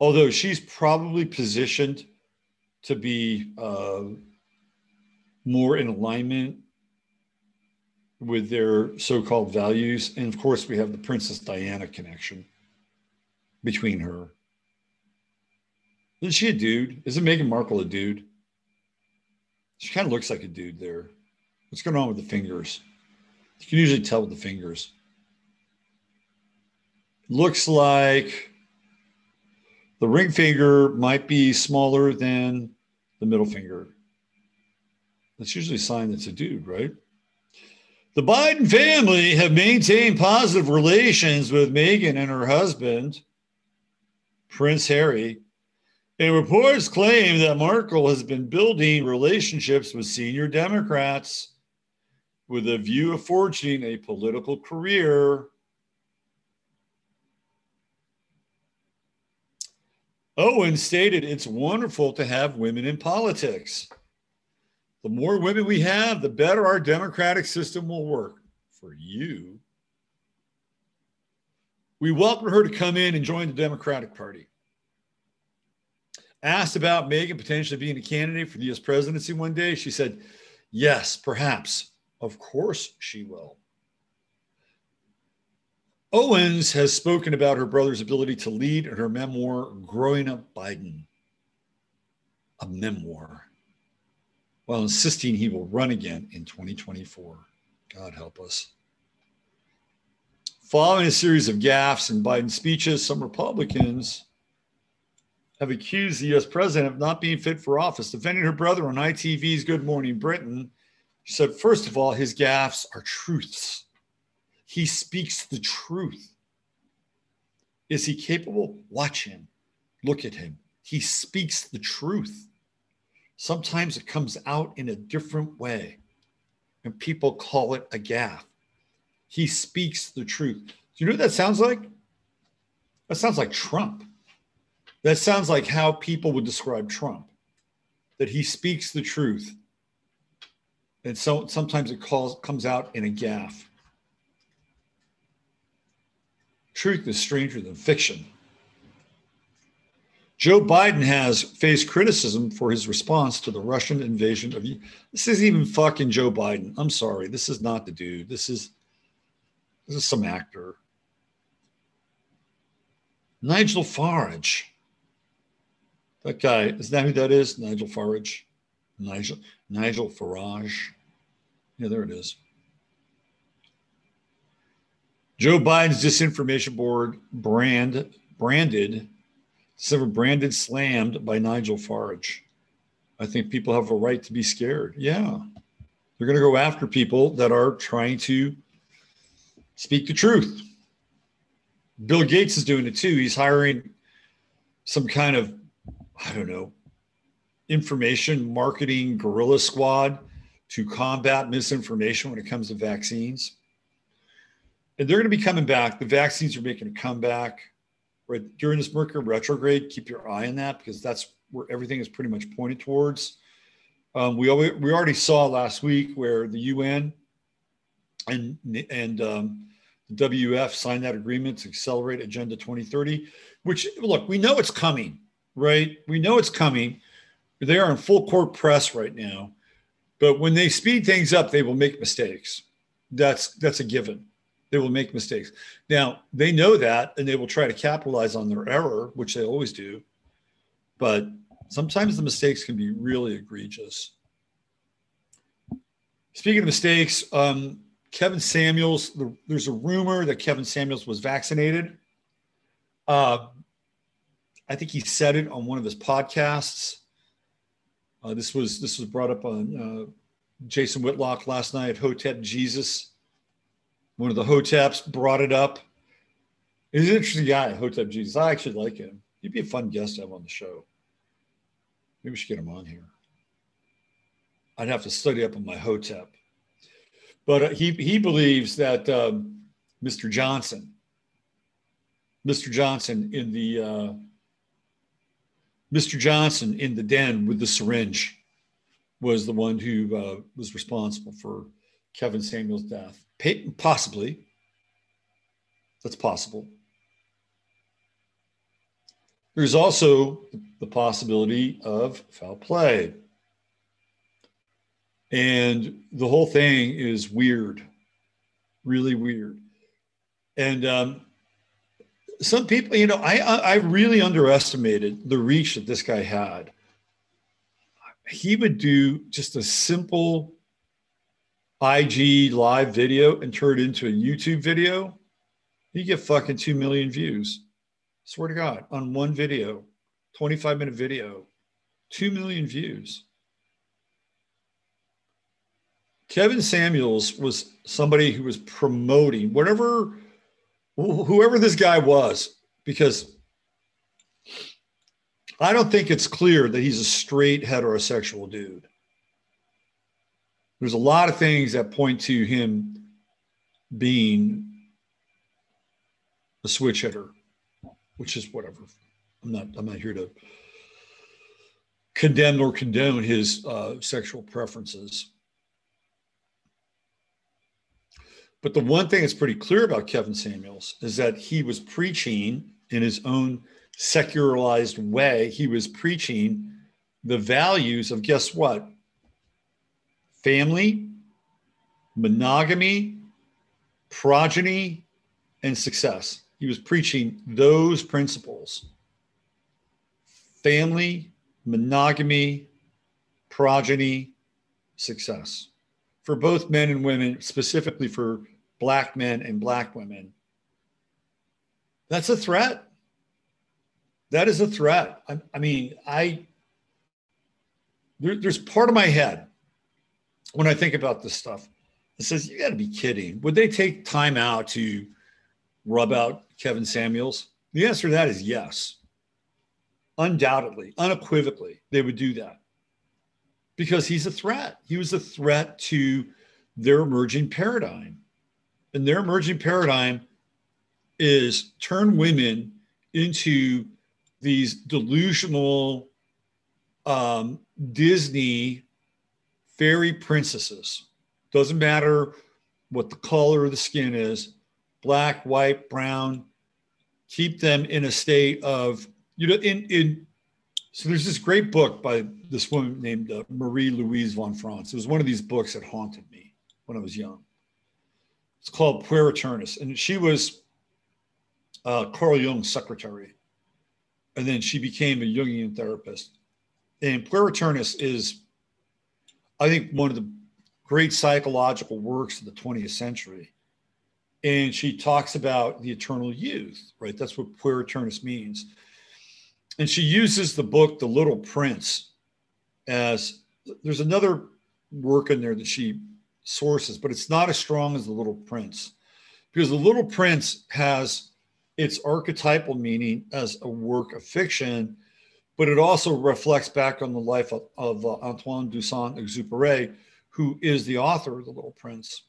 Although she's probably positioned to be uh, more in alignment with their so-called values. And of course, we have the Princess Diana connection between her. Isn't she a dude? Isn't Meghan Markle a dude? She kind of looks like a dude there. What's going on with the fingers? You can usually tell with the fingers. Looks like the ring finger might be smaller than the middle finger. That's usually a sign it's a dude, right? The Biden family have maintained positive relations with Meghan and her husband, Prince Harry. And reports claim that Markle has been building relationships with senior Democrats with a view of forging a political career. Owen stated it's wonderful to have women in politics. The more women we have, the better our democratic system will work for you. We welcomed her to come in and join the Democratic Party. Asked about Meghan potentially being a candidate for the US presidency one day, she said, Yes, perhaps. Of course she will. Owens has spoken about her brother's ability to lead in her memoir, Growing Up Biden, a memoir while insisting he will run again in 2024. God help us. Following a series of gaffes in Biden's speeches, some Republicans have accused the US president of not being fit for office. Defending her brother on ITV's Good Morning Britain, she said, first of all, his gaffes are truths. He speaks the truth. Is he capable? Watch him. Look at him. He speaks the truth. Sometimes it comes out in a different way, and people call it a gaffe. He speaks the truth. Do you know what that sounds like? That sounds like Trump. That sounds like how people would describe Trump, that he speaks the truth. And so sometimes it calls, comes out in a gaffe. Truth is stranger than fiction. Joe Biden has faced criticism for his response to the Russian invasion of. This is even fucking Joe Biden. I'm sorry, this is not the dude. This is this is some actor. Nigel Farage. That guy is that who that is? Nigel Farage. Nigel Nigel Farage. Yeah, there it is. Joe Biden's disinformation board brand branded Sever branded slammed by Nigel Farage. I think people have a right to be scared. Yeah. They're going to go after people that are trying to speak the truth. Bill Gates is doing it too. He's hiring some kind of, I don't know, information marketing guerrilla squad to combat misinformation when it comes to vaccines. And they're going to be coming back. The vaccines are making a comeback right during this Mercury retrograde. Keep your eye on that because that's where everything is pretty much pointed towards. Um, we we already saw last week where the UN and and um, the WF signed that agreement to accelerate Agenda 2030. Which look, we know it's coming, right? We know it's coming. They are in full court press right now, but when they speed things up, they will make mistakes. That's that's a given. They will make mistakes. Now, they know that and they will try to capitalize on their error, which they always do. But sometimes the mistakes can be really egregious. Speaking of mistakes, um, Kevin Samuels, the, there's a rumor that Kevin Samuels was vaccinated. Uh, I think he said it on one of his podcasts. Uh, this was this was brought up on uh, Jason Whitlock last night. Hotep Jesus, one of the Hoteps, brought it up. He's an interesting guy, Hotep Jesus. I actually like him. He'd be a fun guest to have on the show. Maybe we should get him on here. I'd have to study up on my Hotep. But uh, he, he believes that um, Mr. Johnson, Mr. Johnson in the uh, Mr. Johnson in the den with the syringe was the one who uh, was responsible for Kevin Samuel's death. Possibly. That's possible. There's also the possibility of foul play. And the whole thing is weird, really weird. And um, some people, you know, I, I really underestimated the reach that this guy had. He would do just a simple IG live video and turn it into a YouTube video. You get fucking 2 million views. Swear to God, on one video, 25 minute video, 2 million views. Kevin Samuels was somebody who was promoting whatever, whoever this guy was, because I don't think it's clear that he's a straight heterosexual dude. There's a lot of things that point to him being a switch hitter, which is whatever. I'm not. I'm not here to condemn or condone his uh, sexual preferences. But the one thing that's pretty clear about Kevin Samuels is that he was preaching in his own secularized way. He was preaching the values of guess what? Family, monogamy, progeny, and success. He was preaching those principles family, monogamy, progeny, success for both men and women, specifically for black men and black women. That's a threat. That is a threat. I, I mean, I there, there's part of my head when I think about this stuff. It says, "You got to be kidding! Would they take time out to rub out Kevin Samuels?" The answer to that is yes. Undoubtedly, unequivocally, they would do that because he's a threat. He was a threat to their emerging paradigm. And their emerging paradigm is turn women into these delusional um, Disney fairy princesses. Doesn't matter what the color of the skin is black, white, brown. Keep them in a state of, you know, in, in so there's this great book by this woman named uh, Marie Louise von Franz. It was one of these books that haunted me when I was young. It's called Puer Aeternus, and she was uh, Carl Jung's secretary, and then she became a Jungian therapist. And Puer Aeternus is, I think, one of the great psychological works of the 20th century. And she talks about the eternal youth, right? That's what Puer means and she uses the book The Little Prince as there's another work in there that she sources, but it's not as strong as The Little Prince because The Little Prince has its archetypal meaning as a work of fiction, but it also reflects back on the life of, of uh, Antoine de Saint Exupéry, who is the author of The Little Prince.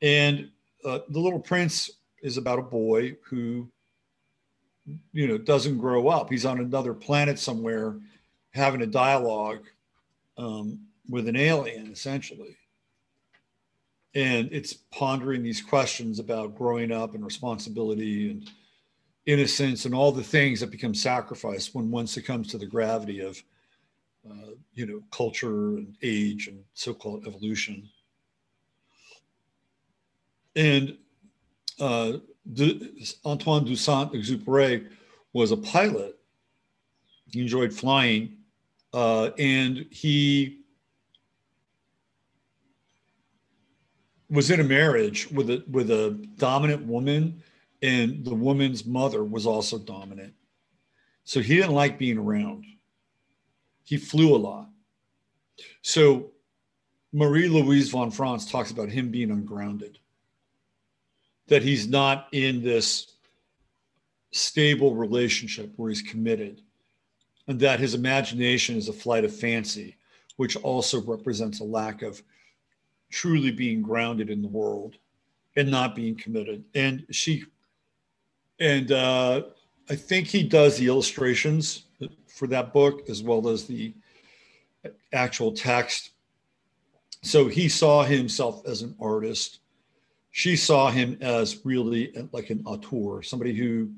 And uh, The Little Prince is about a boy who you know doesn't grow up he's on another planet somewhere having a dialogue um, with an alien essentially and it's pondering these questions about growing up and responsibility and innocence and all the things that become sacrificed when one succumbs to the gravity of uh, you know culture and age and so-called evolution and uh, Antoine de Saint-Exupéry was a pilot. He enjoyed flying, uh, and he was in a marriage with a with a dominant woman, and the woman's mother was also dominant. So he didn't like being around. He flew a lot. So Marie Louise von Franz talks about him being ungrounded, that he's not in this stable relationship where he's committed, and that his imagination is a flight of fancy, which also represents a lack of truly being grounded in the world and not being committed. And she, and uh, I think he does the illustrations for that book as well as the actual text. So he saw himself as an artist. She saw him as really like an auteur, somebody who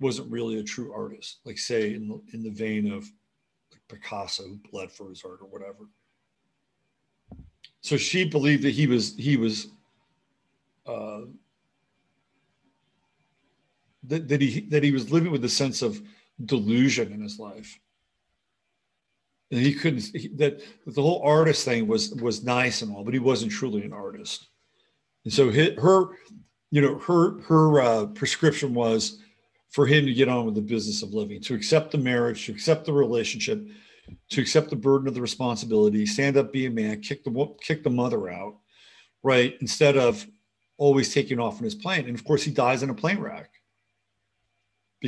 wasn't really a true artist, like say in the, in the vein of like Picasso who bled for his art or whatever. So she believed that he was he was uh, that, that he that he was living with a sense of delusion in his life. And he couldn't he, that the whole artist thing was was nice and all but he wasn't truly an artist. And so hit her you know her her uh, prescription was for him to get on with the business of living to accept the marriage to accept the relationship to accept the burden of the responsibility stand up be a man kick the kick the mother out right? Instead of always taking off in his plane. And of course he dies in a plane wreck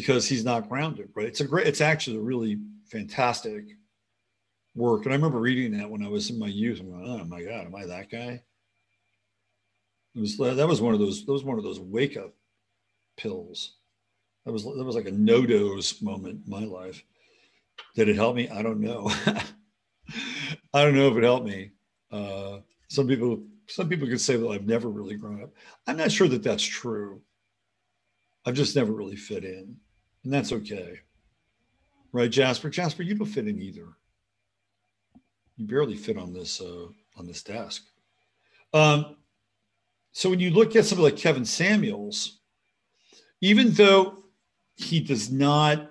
because he's not grounded right it's a great it's actually a really fantastic work. And I remember reading that when I was in my youth. I'm going, oh my God, am I that guy? It was that was one of those that was one of those wake up pills. That was that was like a no dose moment in my life. Did it help me? I don't know. (laughs) I don't know if it helped me. Uh, some people some people could say that I've never really grown up. I'm not sure that that's true. I've just never really fit in, and that's okay, right, Jasper? Jasper, you don't fit in either you barely fit on this uh, on this desk. Um, so when you look at somebody like Kevin Samuels, even though he does not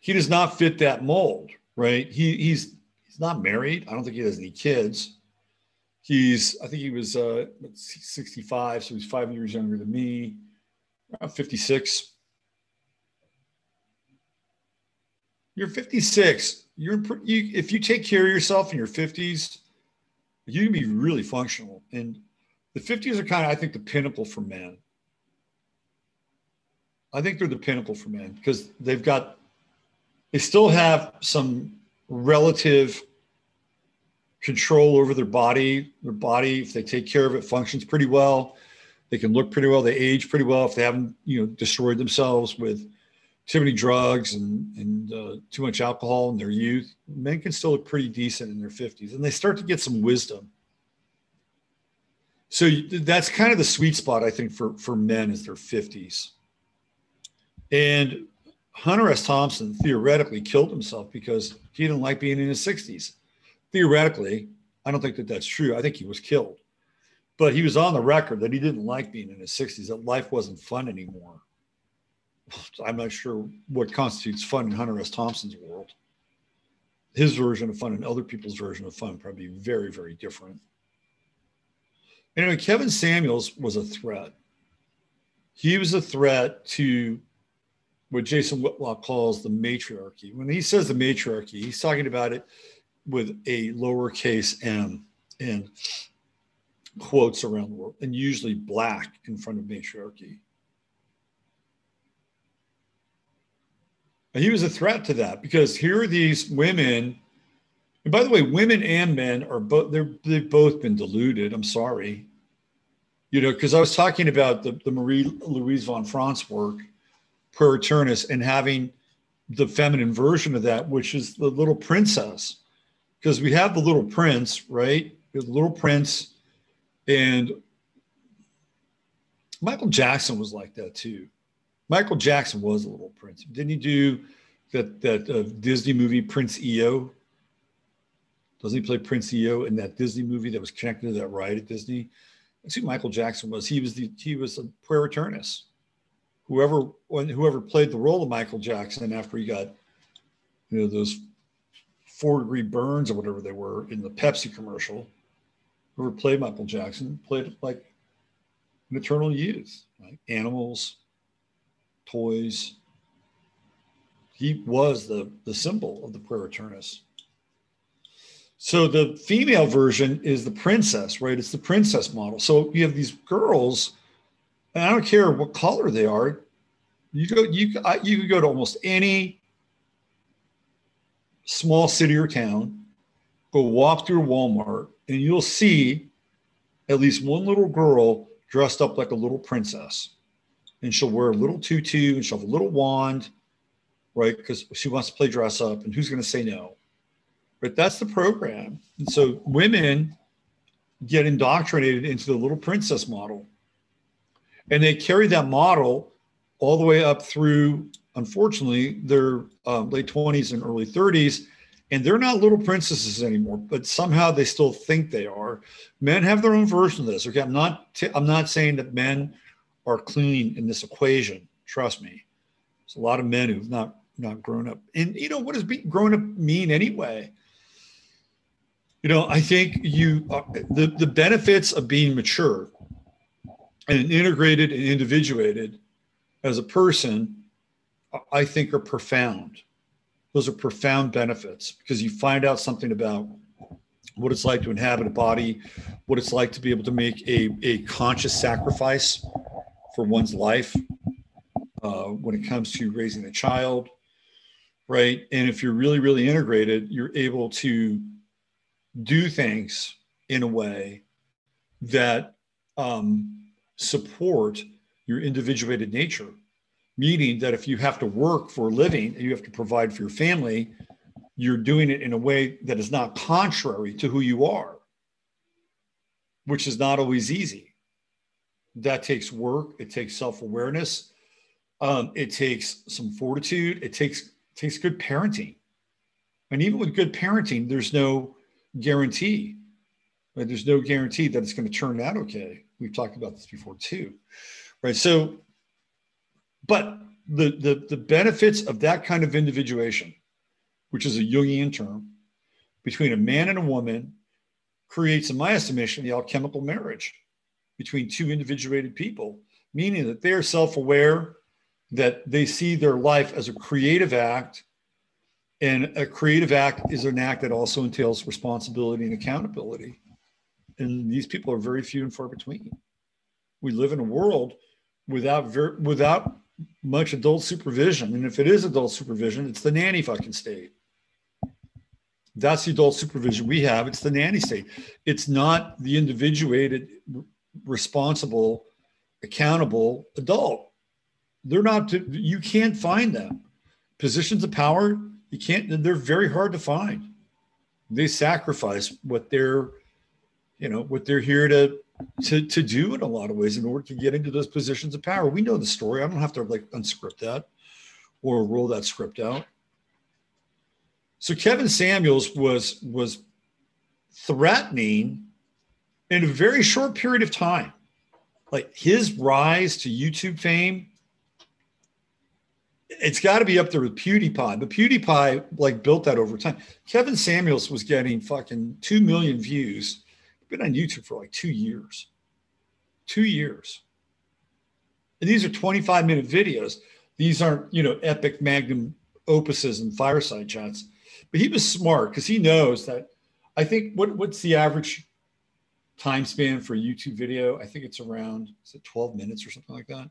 he does not fit that mold, right? He he's he's not married. I don't think he has any kids. He's I think he was uh, 65, so he's five years younger than me, around 56. you're 56. You're you, if you take care of yourself in your 50s, you can be really functional. And the 50s are kind of, I think, the pinnacle for men. I think they're the pinnacle for men because they've got, they still have some relative control over their body. Their body, if they take care of it, functions pretty well. They can look pretty well. They age pretty well if they haven't, you know, destroyed themselves with too many drugs and, and uh, too much alcohol in their youth, men can still look pretty decent in their 50s and they start to get some wisdom. So that's kind of the sweet spot, I think, for, for men is their 50s. And Hunter S. Thompson theoretically killed himself because he didn't like being in his 60s. Theoretically, I don't think that that's true. I think he was killed. But he was on the record that he didn't like being in his 60s, that life wasn't fun anymore. I'm not sure what constitutes fun in Hunter S. Thompson's world. His version of fun and other people's version of fun probably very, very different. Anyway, Kevin Samuels was a threat. He was a threat to what Jason Whitlock calls the matriarchy. When he says the matriarchy, he's talking about it with a lowercase m and quotes around the world, and usually black in front of matriarchy. And he was a threat to that because here are these women. And by the way, women and men are both they've both been deluded. I'm sorry. You know, because I was talking about the, the Marie Louise von Franz work, Aeternus, and having the feminine version of that, which is the little princess. Because we have the little prince, right? The little prince, and Michael Jackson was like that too. Michael Jackson was a little prince. Didn't he do that that uh, Disney movie Prince EO? Doesn't he play Prince EO in that Disney movie that was connected to that ride at Disney? That's who Michael Jackson was. He was the he was a puer aeternus. Whoever when whoever played the role of Michael Jackson after he got, you know, those four degree burns or whatever they were in the Pepsi commercial. Whoever played Michael Jackson played like an eternal youth, like animals, toys. He was the the symbol of the puer aeternus. So the female version is the princess, right? It's the princess model. So you have these girls, and I don't care what color they are. You go, you you can go to almost any small city or town, go walk through Walmart, and you'll see at least one little girl dressed up like a little princess, and she'll wear a little tutu and she'll have a little wand, right? Because she wants to play dress up, and who's going to say no? But that's the program. And so women get indoctrinated into the little princess model. And they carry that model all the way up through, unfortunately, their uh, late 20s and early 30s. And they're not little princesses anymore, but somehow they still think they are. Men have their own version of this. Okay, I'm not. T- I'm not saying that men are clean in this equation. Trust me. There's a lot of men who've not not grown up. And you know what does being grown up mean anyway? You know, I think you uh, the the benefits of being mature and integrated and individuated as a person, I think are profound. Those are profound benefits because you find out something about what it's like to inhabit a body, what it's like to be able to make a, a conscious sacrifice for one's life uh, when it comes to raising a child, right? And if you're really, really integrated, you're able to do things in a way that um, support your individuated nature. Meaning that if you have to work for a living and you have to provide for your family, you're doing it in a way that is not contrary to who you are, which is not always easy. That takes work, it takes self awareness, um, it takes some fortitude, it takes, takes good parenting. And even with good parenting, there's no guarantee. Right? There's no guarantee that it's going to turn out okay. We've talked about this before too, right? So, but the the the benefits of that kind of individuation, which is a Jungian term, between a man and a woman, creates, in my estimation, the alchemical marriage between two individuated people, meaning that they are self-aware, that they see their life as a creative act and a creative act is an act that also entails responsibility and accountability. And these people are very few and far between. We live in a world without ver- without much adult supervision. And if it is adult supervision, it's the nanny fucking state. That's the adult supervision we have. It's the nanny state. It's not the individuated, responsible, accountable adult. They're not, to, you can't find them. Positions of power, you can't, they're very hard to find. They sacrifice what they're, you know, what they're here to to to do in a lot of ways in order to get into those positions of power. We know the story. I don't have to like unscript that or roll that script out. So Kevin Samuels was was threatening in a very short period of time. Like his rise to YouTube fame it's got to be up there with PewDiePie, but PewDiePie like built that over time. Kevin Samuels was getting fucking two million views. Been on YouTube for like two years, two years, and these are 25 minute videos. These aren't you know epic magnum opuses and fireside chats. But he was smart because he knows that. I think what what's the average time span for a YouTube video? I think it's around is it 12 minutes or something like that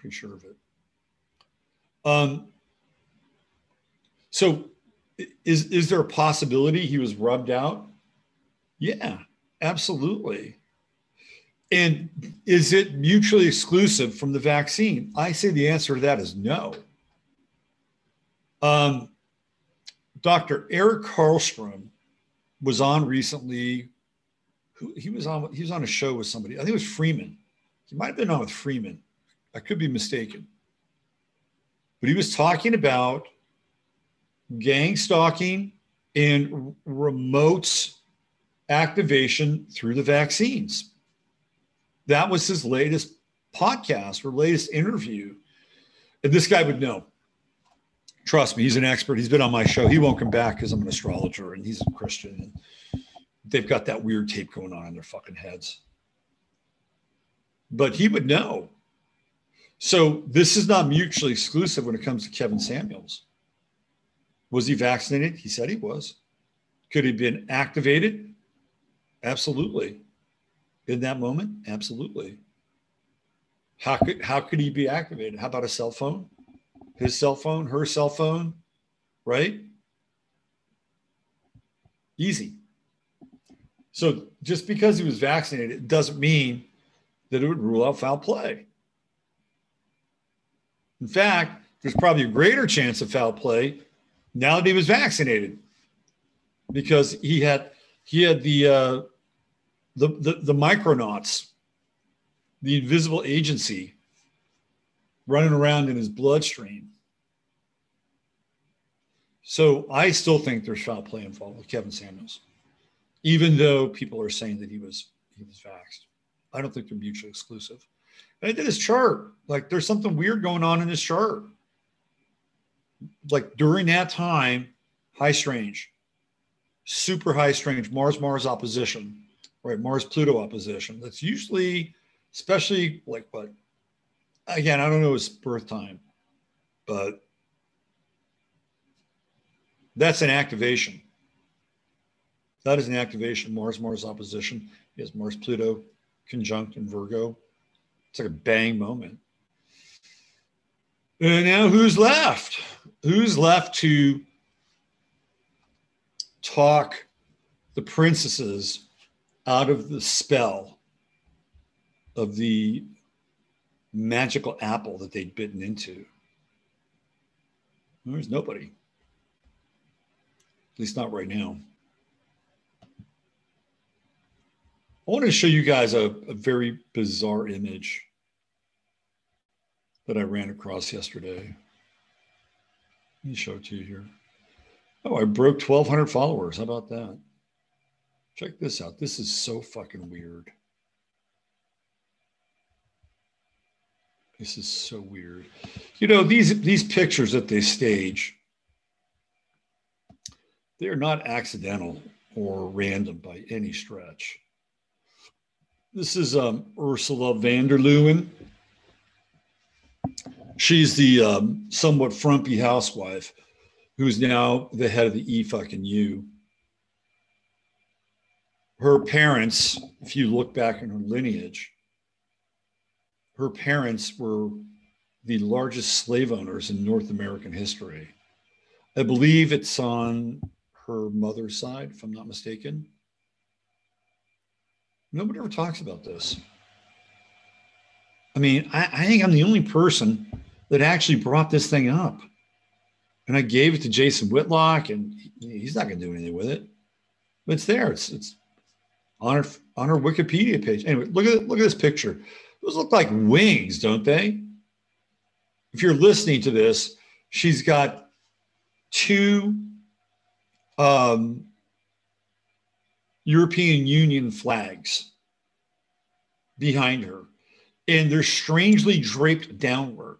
pretty sure of it. Um, so is is there a possibility he was rubbed out? Yeah, absolutely. And is it mutually exclusive from the vaccine? I say the answer to that is no. Um, Dr. Eric Karlstrom was on recently. He was on. He was on a show with somebody. I think it was Freeman. He might have been on with Freeman. I could be mistaken. But he was talking about gang stalking and remote activation through the vaccines. That was his latest podcast or latest interview. And this guy would know. Trust me, he's an expert. He's been on my show. He won't come back because I'm an astrologer and he's a Christian. And they've got that weird tape going on in their fucking heads. But he would know. So this is not mutually exclusive when it comes to Kevin Samuels. Was he vaccinated? He said he was. Could he have been activated? Absolutely. In that moment, absolutely. How could how could he be activated? How about a cell phone? His cell phone, her cell phone, right? Easy. So just because he was vaccinated, doesn't mean that it would rule out foul play. In fact, there's probably a greater chance of foul play now that he was vaccinated because he had he had the uh, the, the the micronauts, the invisible agency running around in his bloodstream. So I still think there's foul play involved with Kevin Samuels, even though people are saying that he was he was vaxxed. I don't think they're mutually exclusive. And I did his chart. Like there's something weird going on in his chart. Like during that time, high strange, super high strange, Mars Mars opposition, right? Mars Pluto opposition. That's usually, especially like what? Again, I don't know his birth time, but that's an activation. That is an activation. Mars Mars opposition. Has Mars Pluto conjunct in Virgo. It's like a bang moment. And now who's left? Who's left to talk the princesses out of the spell of the magical apple that they'd bitten into? There's nobody. At least not right now. I want to show you guys a, a very bizarre image that I ran across yesterday. Let me show it to you here. Oh, I broke 1,200 followers. How about that? Check this out. This is so fucking weird. This is so weird. You know, these these pictures that they stage, they are not accidental or random by any stretch. This is um, Ursula von der Leyen. She's the um, somewhat frumpy housewife who's now the head of the E fucking U. Her parents, if you look back in her lineage, her parents were the largest slave owners in North American history. I believe it's on her mother's side, if I'm not mistaken. Nobody ever talks about this. I mean, I, I, think I'm the only person that actually brought this thing up. And I gave it to Jason Whitlock, and he's not going to do anything with it. But it's there. It's it's on her on her Wikipedia page. Anyway, look at look at this picture. Those look like wings, don't they? If you're listening to this, she's got two um, European Union flags behind her, and they're strangely draped downward.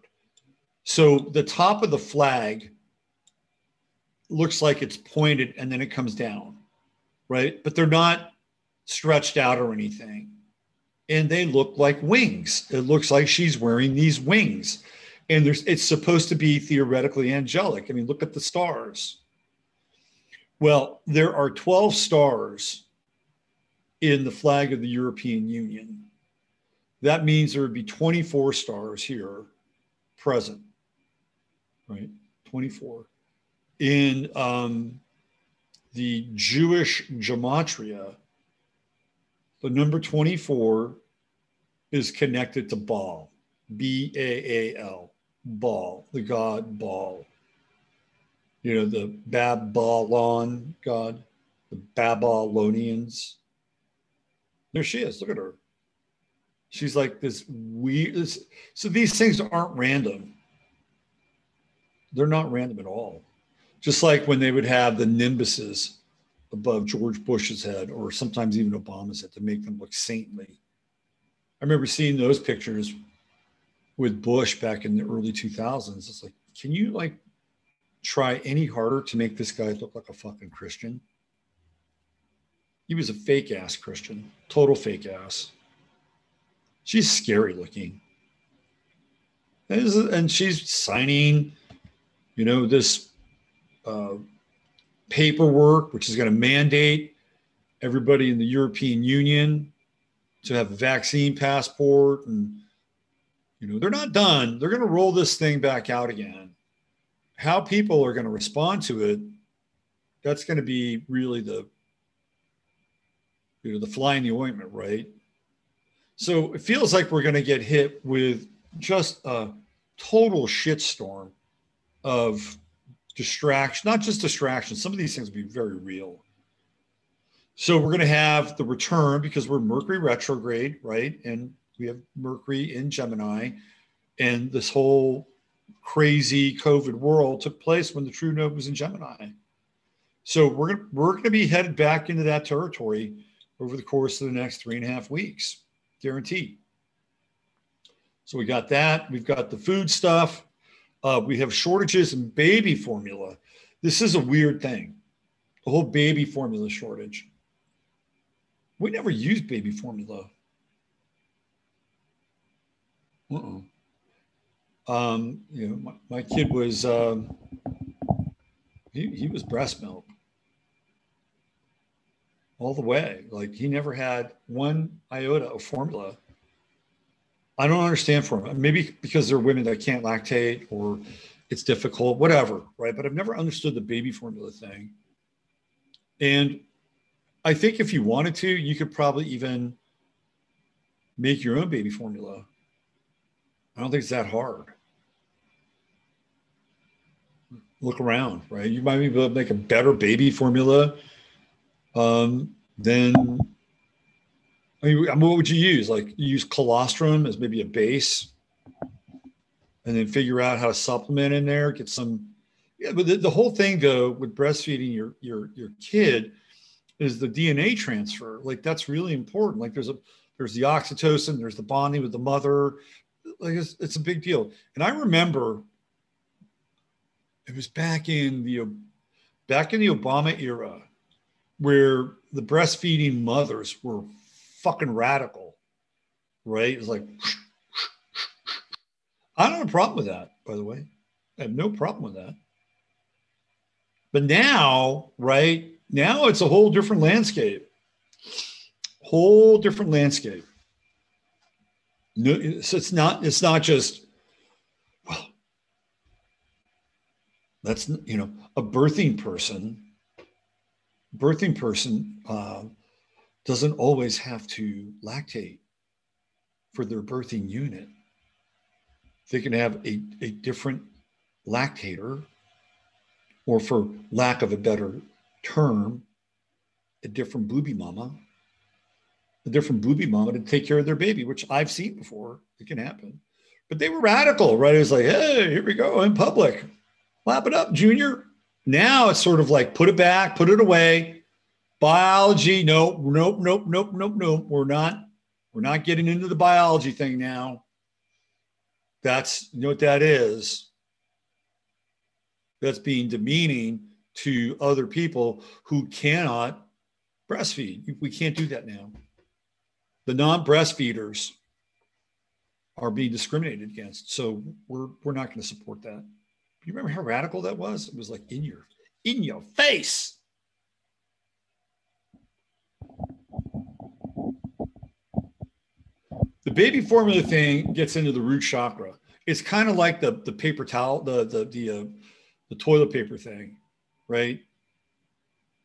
So the top of the flag looks like it's pointed and then it comes down, right? But they're not stretched out or anything. And they look like wings. It looks like she's wearing these wings. And there's it's supposed to be theoretically angelic. I mean, look at the stars. Well, there are 12 stars in the flag of the European Union. That means there would be 24 stars here present, right? 24. In um, the Jewish gematria, the number 24 is connected to Baal, B A A L, Baal, the god Baal. You know, the Babylon god, the Babylonians there she is. Look at her. She's like this weird. This, so these things aren't random. They're not random at all. Just like when they would have the nimbuses above George Bush's head or sometimes even Obama's head to make them look saintly. I remember seeing those pictures with Bush back in the early 2000s. It's like, can you like try any harder to make this guy look like a fucking Christian? He was a fake ass Christian, total fake ass. She's scary looking. And she's signing, you know, this uh, paperwork, which is going to mandate everybody in the European Union to have a vaccine passport. And, you know, they're not done. They're going to roll this thing back out again. How people are going to respond to it, that's going to be really the, you know, the fly in the ointment, right? So it feels like we're going to get hit with just a total shitstorm of distraction, not just distraction. Some of these things will be very real. So we're going to have the return because we're Mercury retrograde, right? And we have Mercury in Gemini. And this whole crazy COVID world took place when the true node was in Gemini. So we're gonna, we're going to be headed back into that territory over the course of the next three and a half weeks, guaranteed. So we got that. We've got the food stuff. Uh, we have shortages in baby formula. This is a weird thing. The whole baby formula shortage. We never used baby formula. Uh-uh. Um, you know, my, my kid was um, he, he was breast milk all the way. Like he never had one iota of formula I don't understand for them. Maybe because they're women that can't lactate or it's difficult, whatever, right? But I've never understood the baby formula thing. And I think if you wanted to, you could probably even make your own baby formula. I don't think it's that hard. Look around, right? You might be able to make a better baby formula um, than I mean, what would you use? Like use colostrum as maybe a base, and then figure out how to supplement in there. Get some. Yeah, but the, the whole thing though with breastfeeding your your your kid is the DNA transfer. Like that's really important. Like there's a there's the oxytocin, there's the bonding with the mother. Like it's, it's a big deal. And I remember it was back in the back in the Obama era where the breastfeeding mothers were fucking radical, right? It's like, I don't have a problem with that, by the way. I have no problem with that. But now, right now, it's a whole different landscape. Whole different landscape. No, it's, it's not. It's not just. Well, that's you know a birthing person. Birthing person uh, doesn't always have to lactate for their birthing unit. They can have a, a different lactator, or for lack of a better term, a different booby mama, a different booby mama to take care of their baby, which I've seen before. It can happen. But they were radical, right? It was like, hey, here we go in public. Lap it up, junior. Now it's sort of like put it back, put it away, Biology, nope, nope, nope, nope, nope, nope. We're not, we're not getting into the biology thing now. That's you know what that is. That's being demeaning to other people who cannot breastfeed. We can't do that now. The non-breastfeeders are being discriminated against. So we're we're not going to support that. You remember how radical that was? It was like in your in your face. The baby formula thing gets into the root chakra. It's kind of like the the paper towel, the the the uh, the toilet paper thing, right?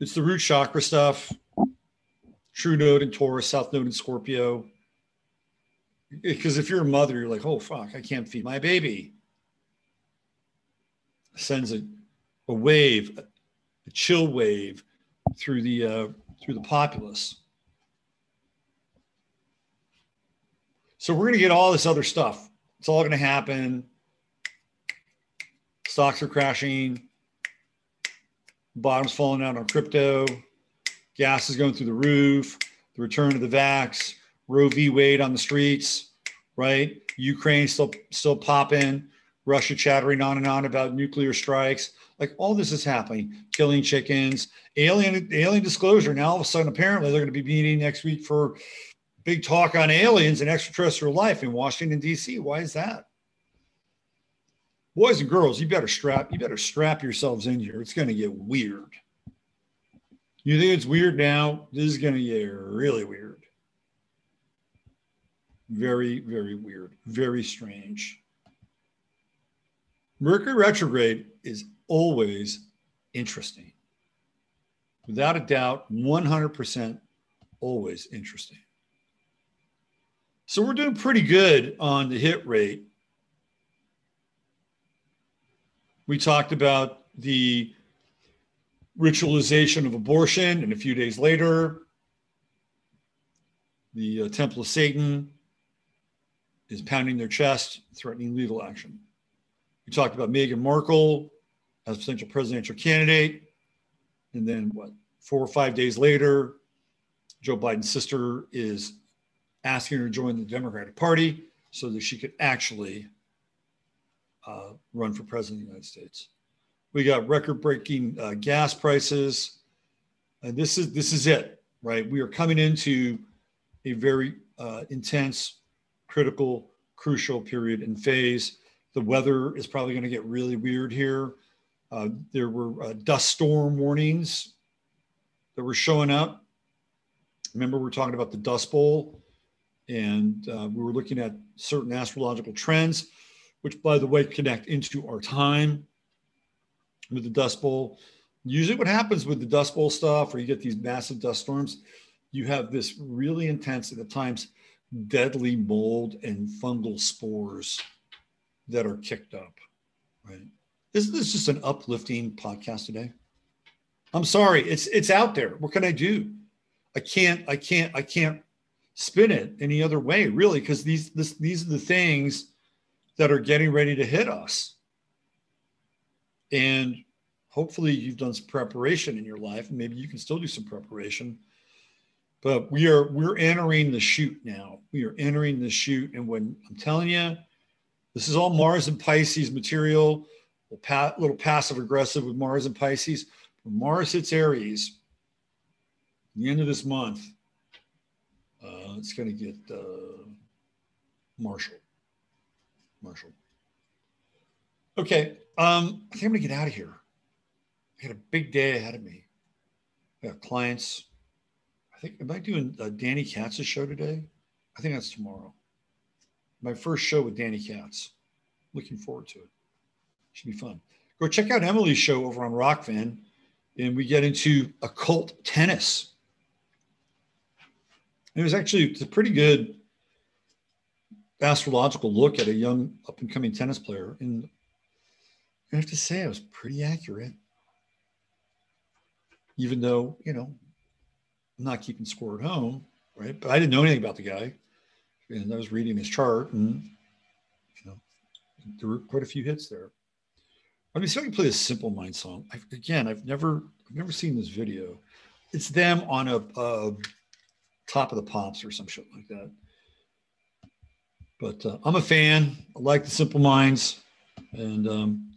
It's the root chakra stuff. True node in Taurus, South node in Scorpio. Because if you're a mother, you're like, oh fuck, I can't feed my baby. Sends a, a wave, a chill wave through the uh, through the populace. So we're going to get all this other stuff. It's all going to happen. Stocks are crashing. Bottom's falling out on crypto. gas is going through the roof, the return of the vax, Roe v. Wade on the streets, right? Ukraine still still popping, Russia chattering on and on about nuclear strikes. Like all this is happening, killing chickens, alien alien disclosure. Now all of a sudden, apparently, they're going to be meeting next week for big talk on aliens and extraterrestrial life in Washington D.C. Why is that? Boys and girls, you better strap you better strap yourselves in here. It's going to get weird. You think it's weird now? This is going to get really weird. Very, very weird. Very strange. Mercury retrograde is always interesting. Without a doubt, 100% always interesting. So we're doing pretty good on the hit rate. We talked about the ritualization of abortion, and a few days later, the uh, Temple of Satan is pounding their chest, threatening legal action. We talked about Meghan Markle as potential presidential candidate. And then, what, four or five days later, Joe Biden's sister is asking her to join the Democratic Party so that she could actually uh, run for president of the United States. We got record-breaking uh, gas prices, and this is this is it, right? We are coming into a very uh, intense, critical, crucial period and phase. The weather is probably going to get really weird here. Uh, there were uh, dust storm warnings that were showing up. Remember, we are talking about the Dust Bowl, and uh, we were looking at certain astrological trends, which, by the way, connect into our time with the Dust Bowl. Usually, what happens with the Dust Bowl stuff, or you get these massive dust storms, you have this really intense, at times, deadly mold and fungal spores that are kicked up, right? Isn't this just an uplifting podcast today? I'm sorry, it's it's out there. What can I do? I can't, I can't, I can't spin it any other way, really, because these this, these are the things that are getting ready to hit us. And hopefully you've done some preparation in your life. Maybe you can still do some preparation. But we are we're entering the chute now. We are entering the chute. And when I'm telling you, this is all Mars and Pisces material, a little passive aggressive with Mars and Pisces. When Mars hits Aries, the end of this month, uh, it's going to get uh, martial. martial. Okay, um, I think I'm going to get out of here. I got a big day ahead of me. I got clients. I think, am I doing uh, Danny Katz's show today? I think that's tomorrow my first show with Danny Katz. Looking forward to it. Should be fun. Go check out Emily's show over on Rokfin, and we get into occult tennis. It was actually it's a pretty good astrological look at a young up and coming tennis player. And I have to say, I was pretty accurate, even though you know I'm not keeping score at home, right? But I didn't know anything about the guy and I was reading his chart, and you know, there were quite a few hits there. Let me see if I can play a Simple Mind song. I, again, I've never, I've never seen this video. It's them on a, a top of the pops or some shit like that. But uh, I'm a fan. I like the Simple Minds, and um,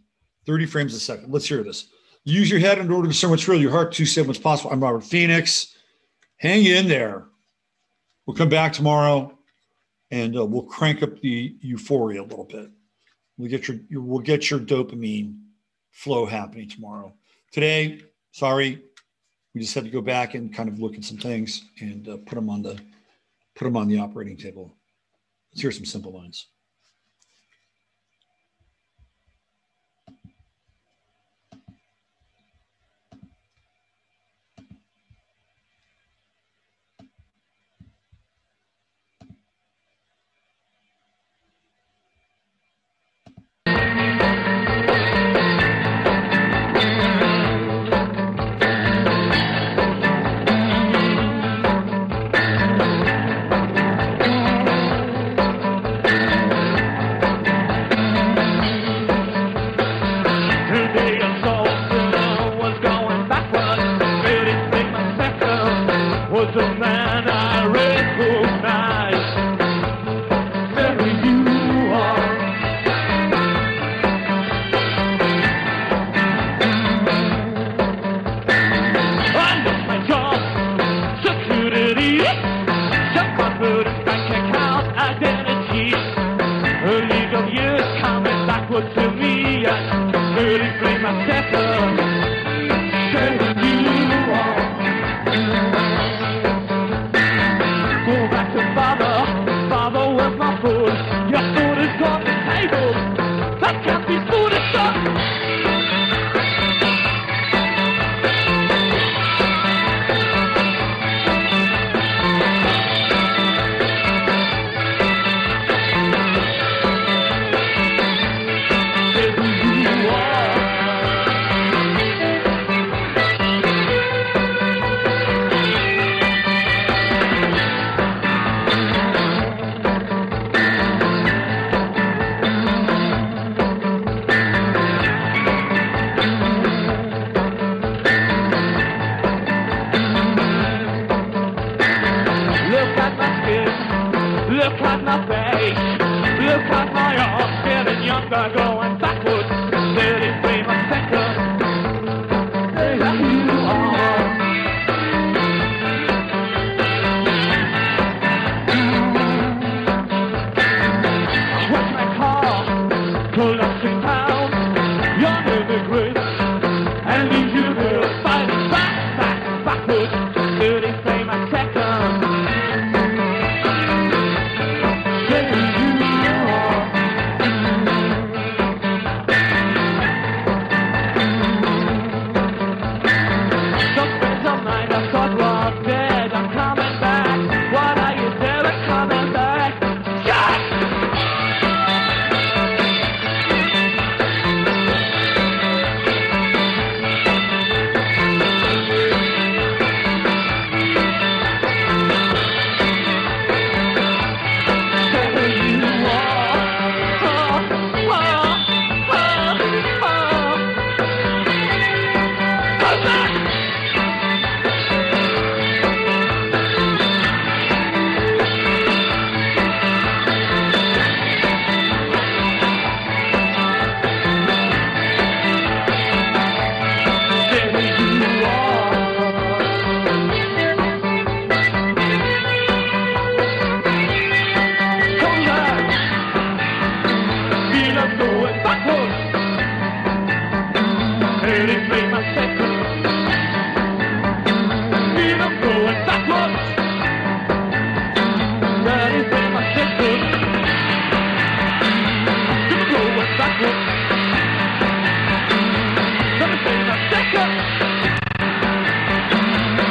30 frames a second. Let's hear this. Use your head in order to discern what's real. Your heart to say what's possible. I'm Robert Phoenix. Hang in there. We'll come back tomorrow and uh, we'll crank up the euphoria a little bit. We'll get your, your we'll get your dopamine flow happening tomorrow. Today, sorry, we just had to go back and kind of look at some things and uh, put them on the put them on the operating table. Let's hear some Simple Minds.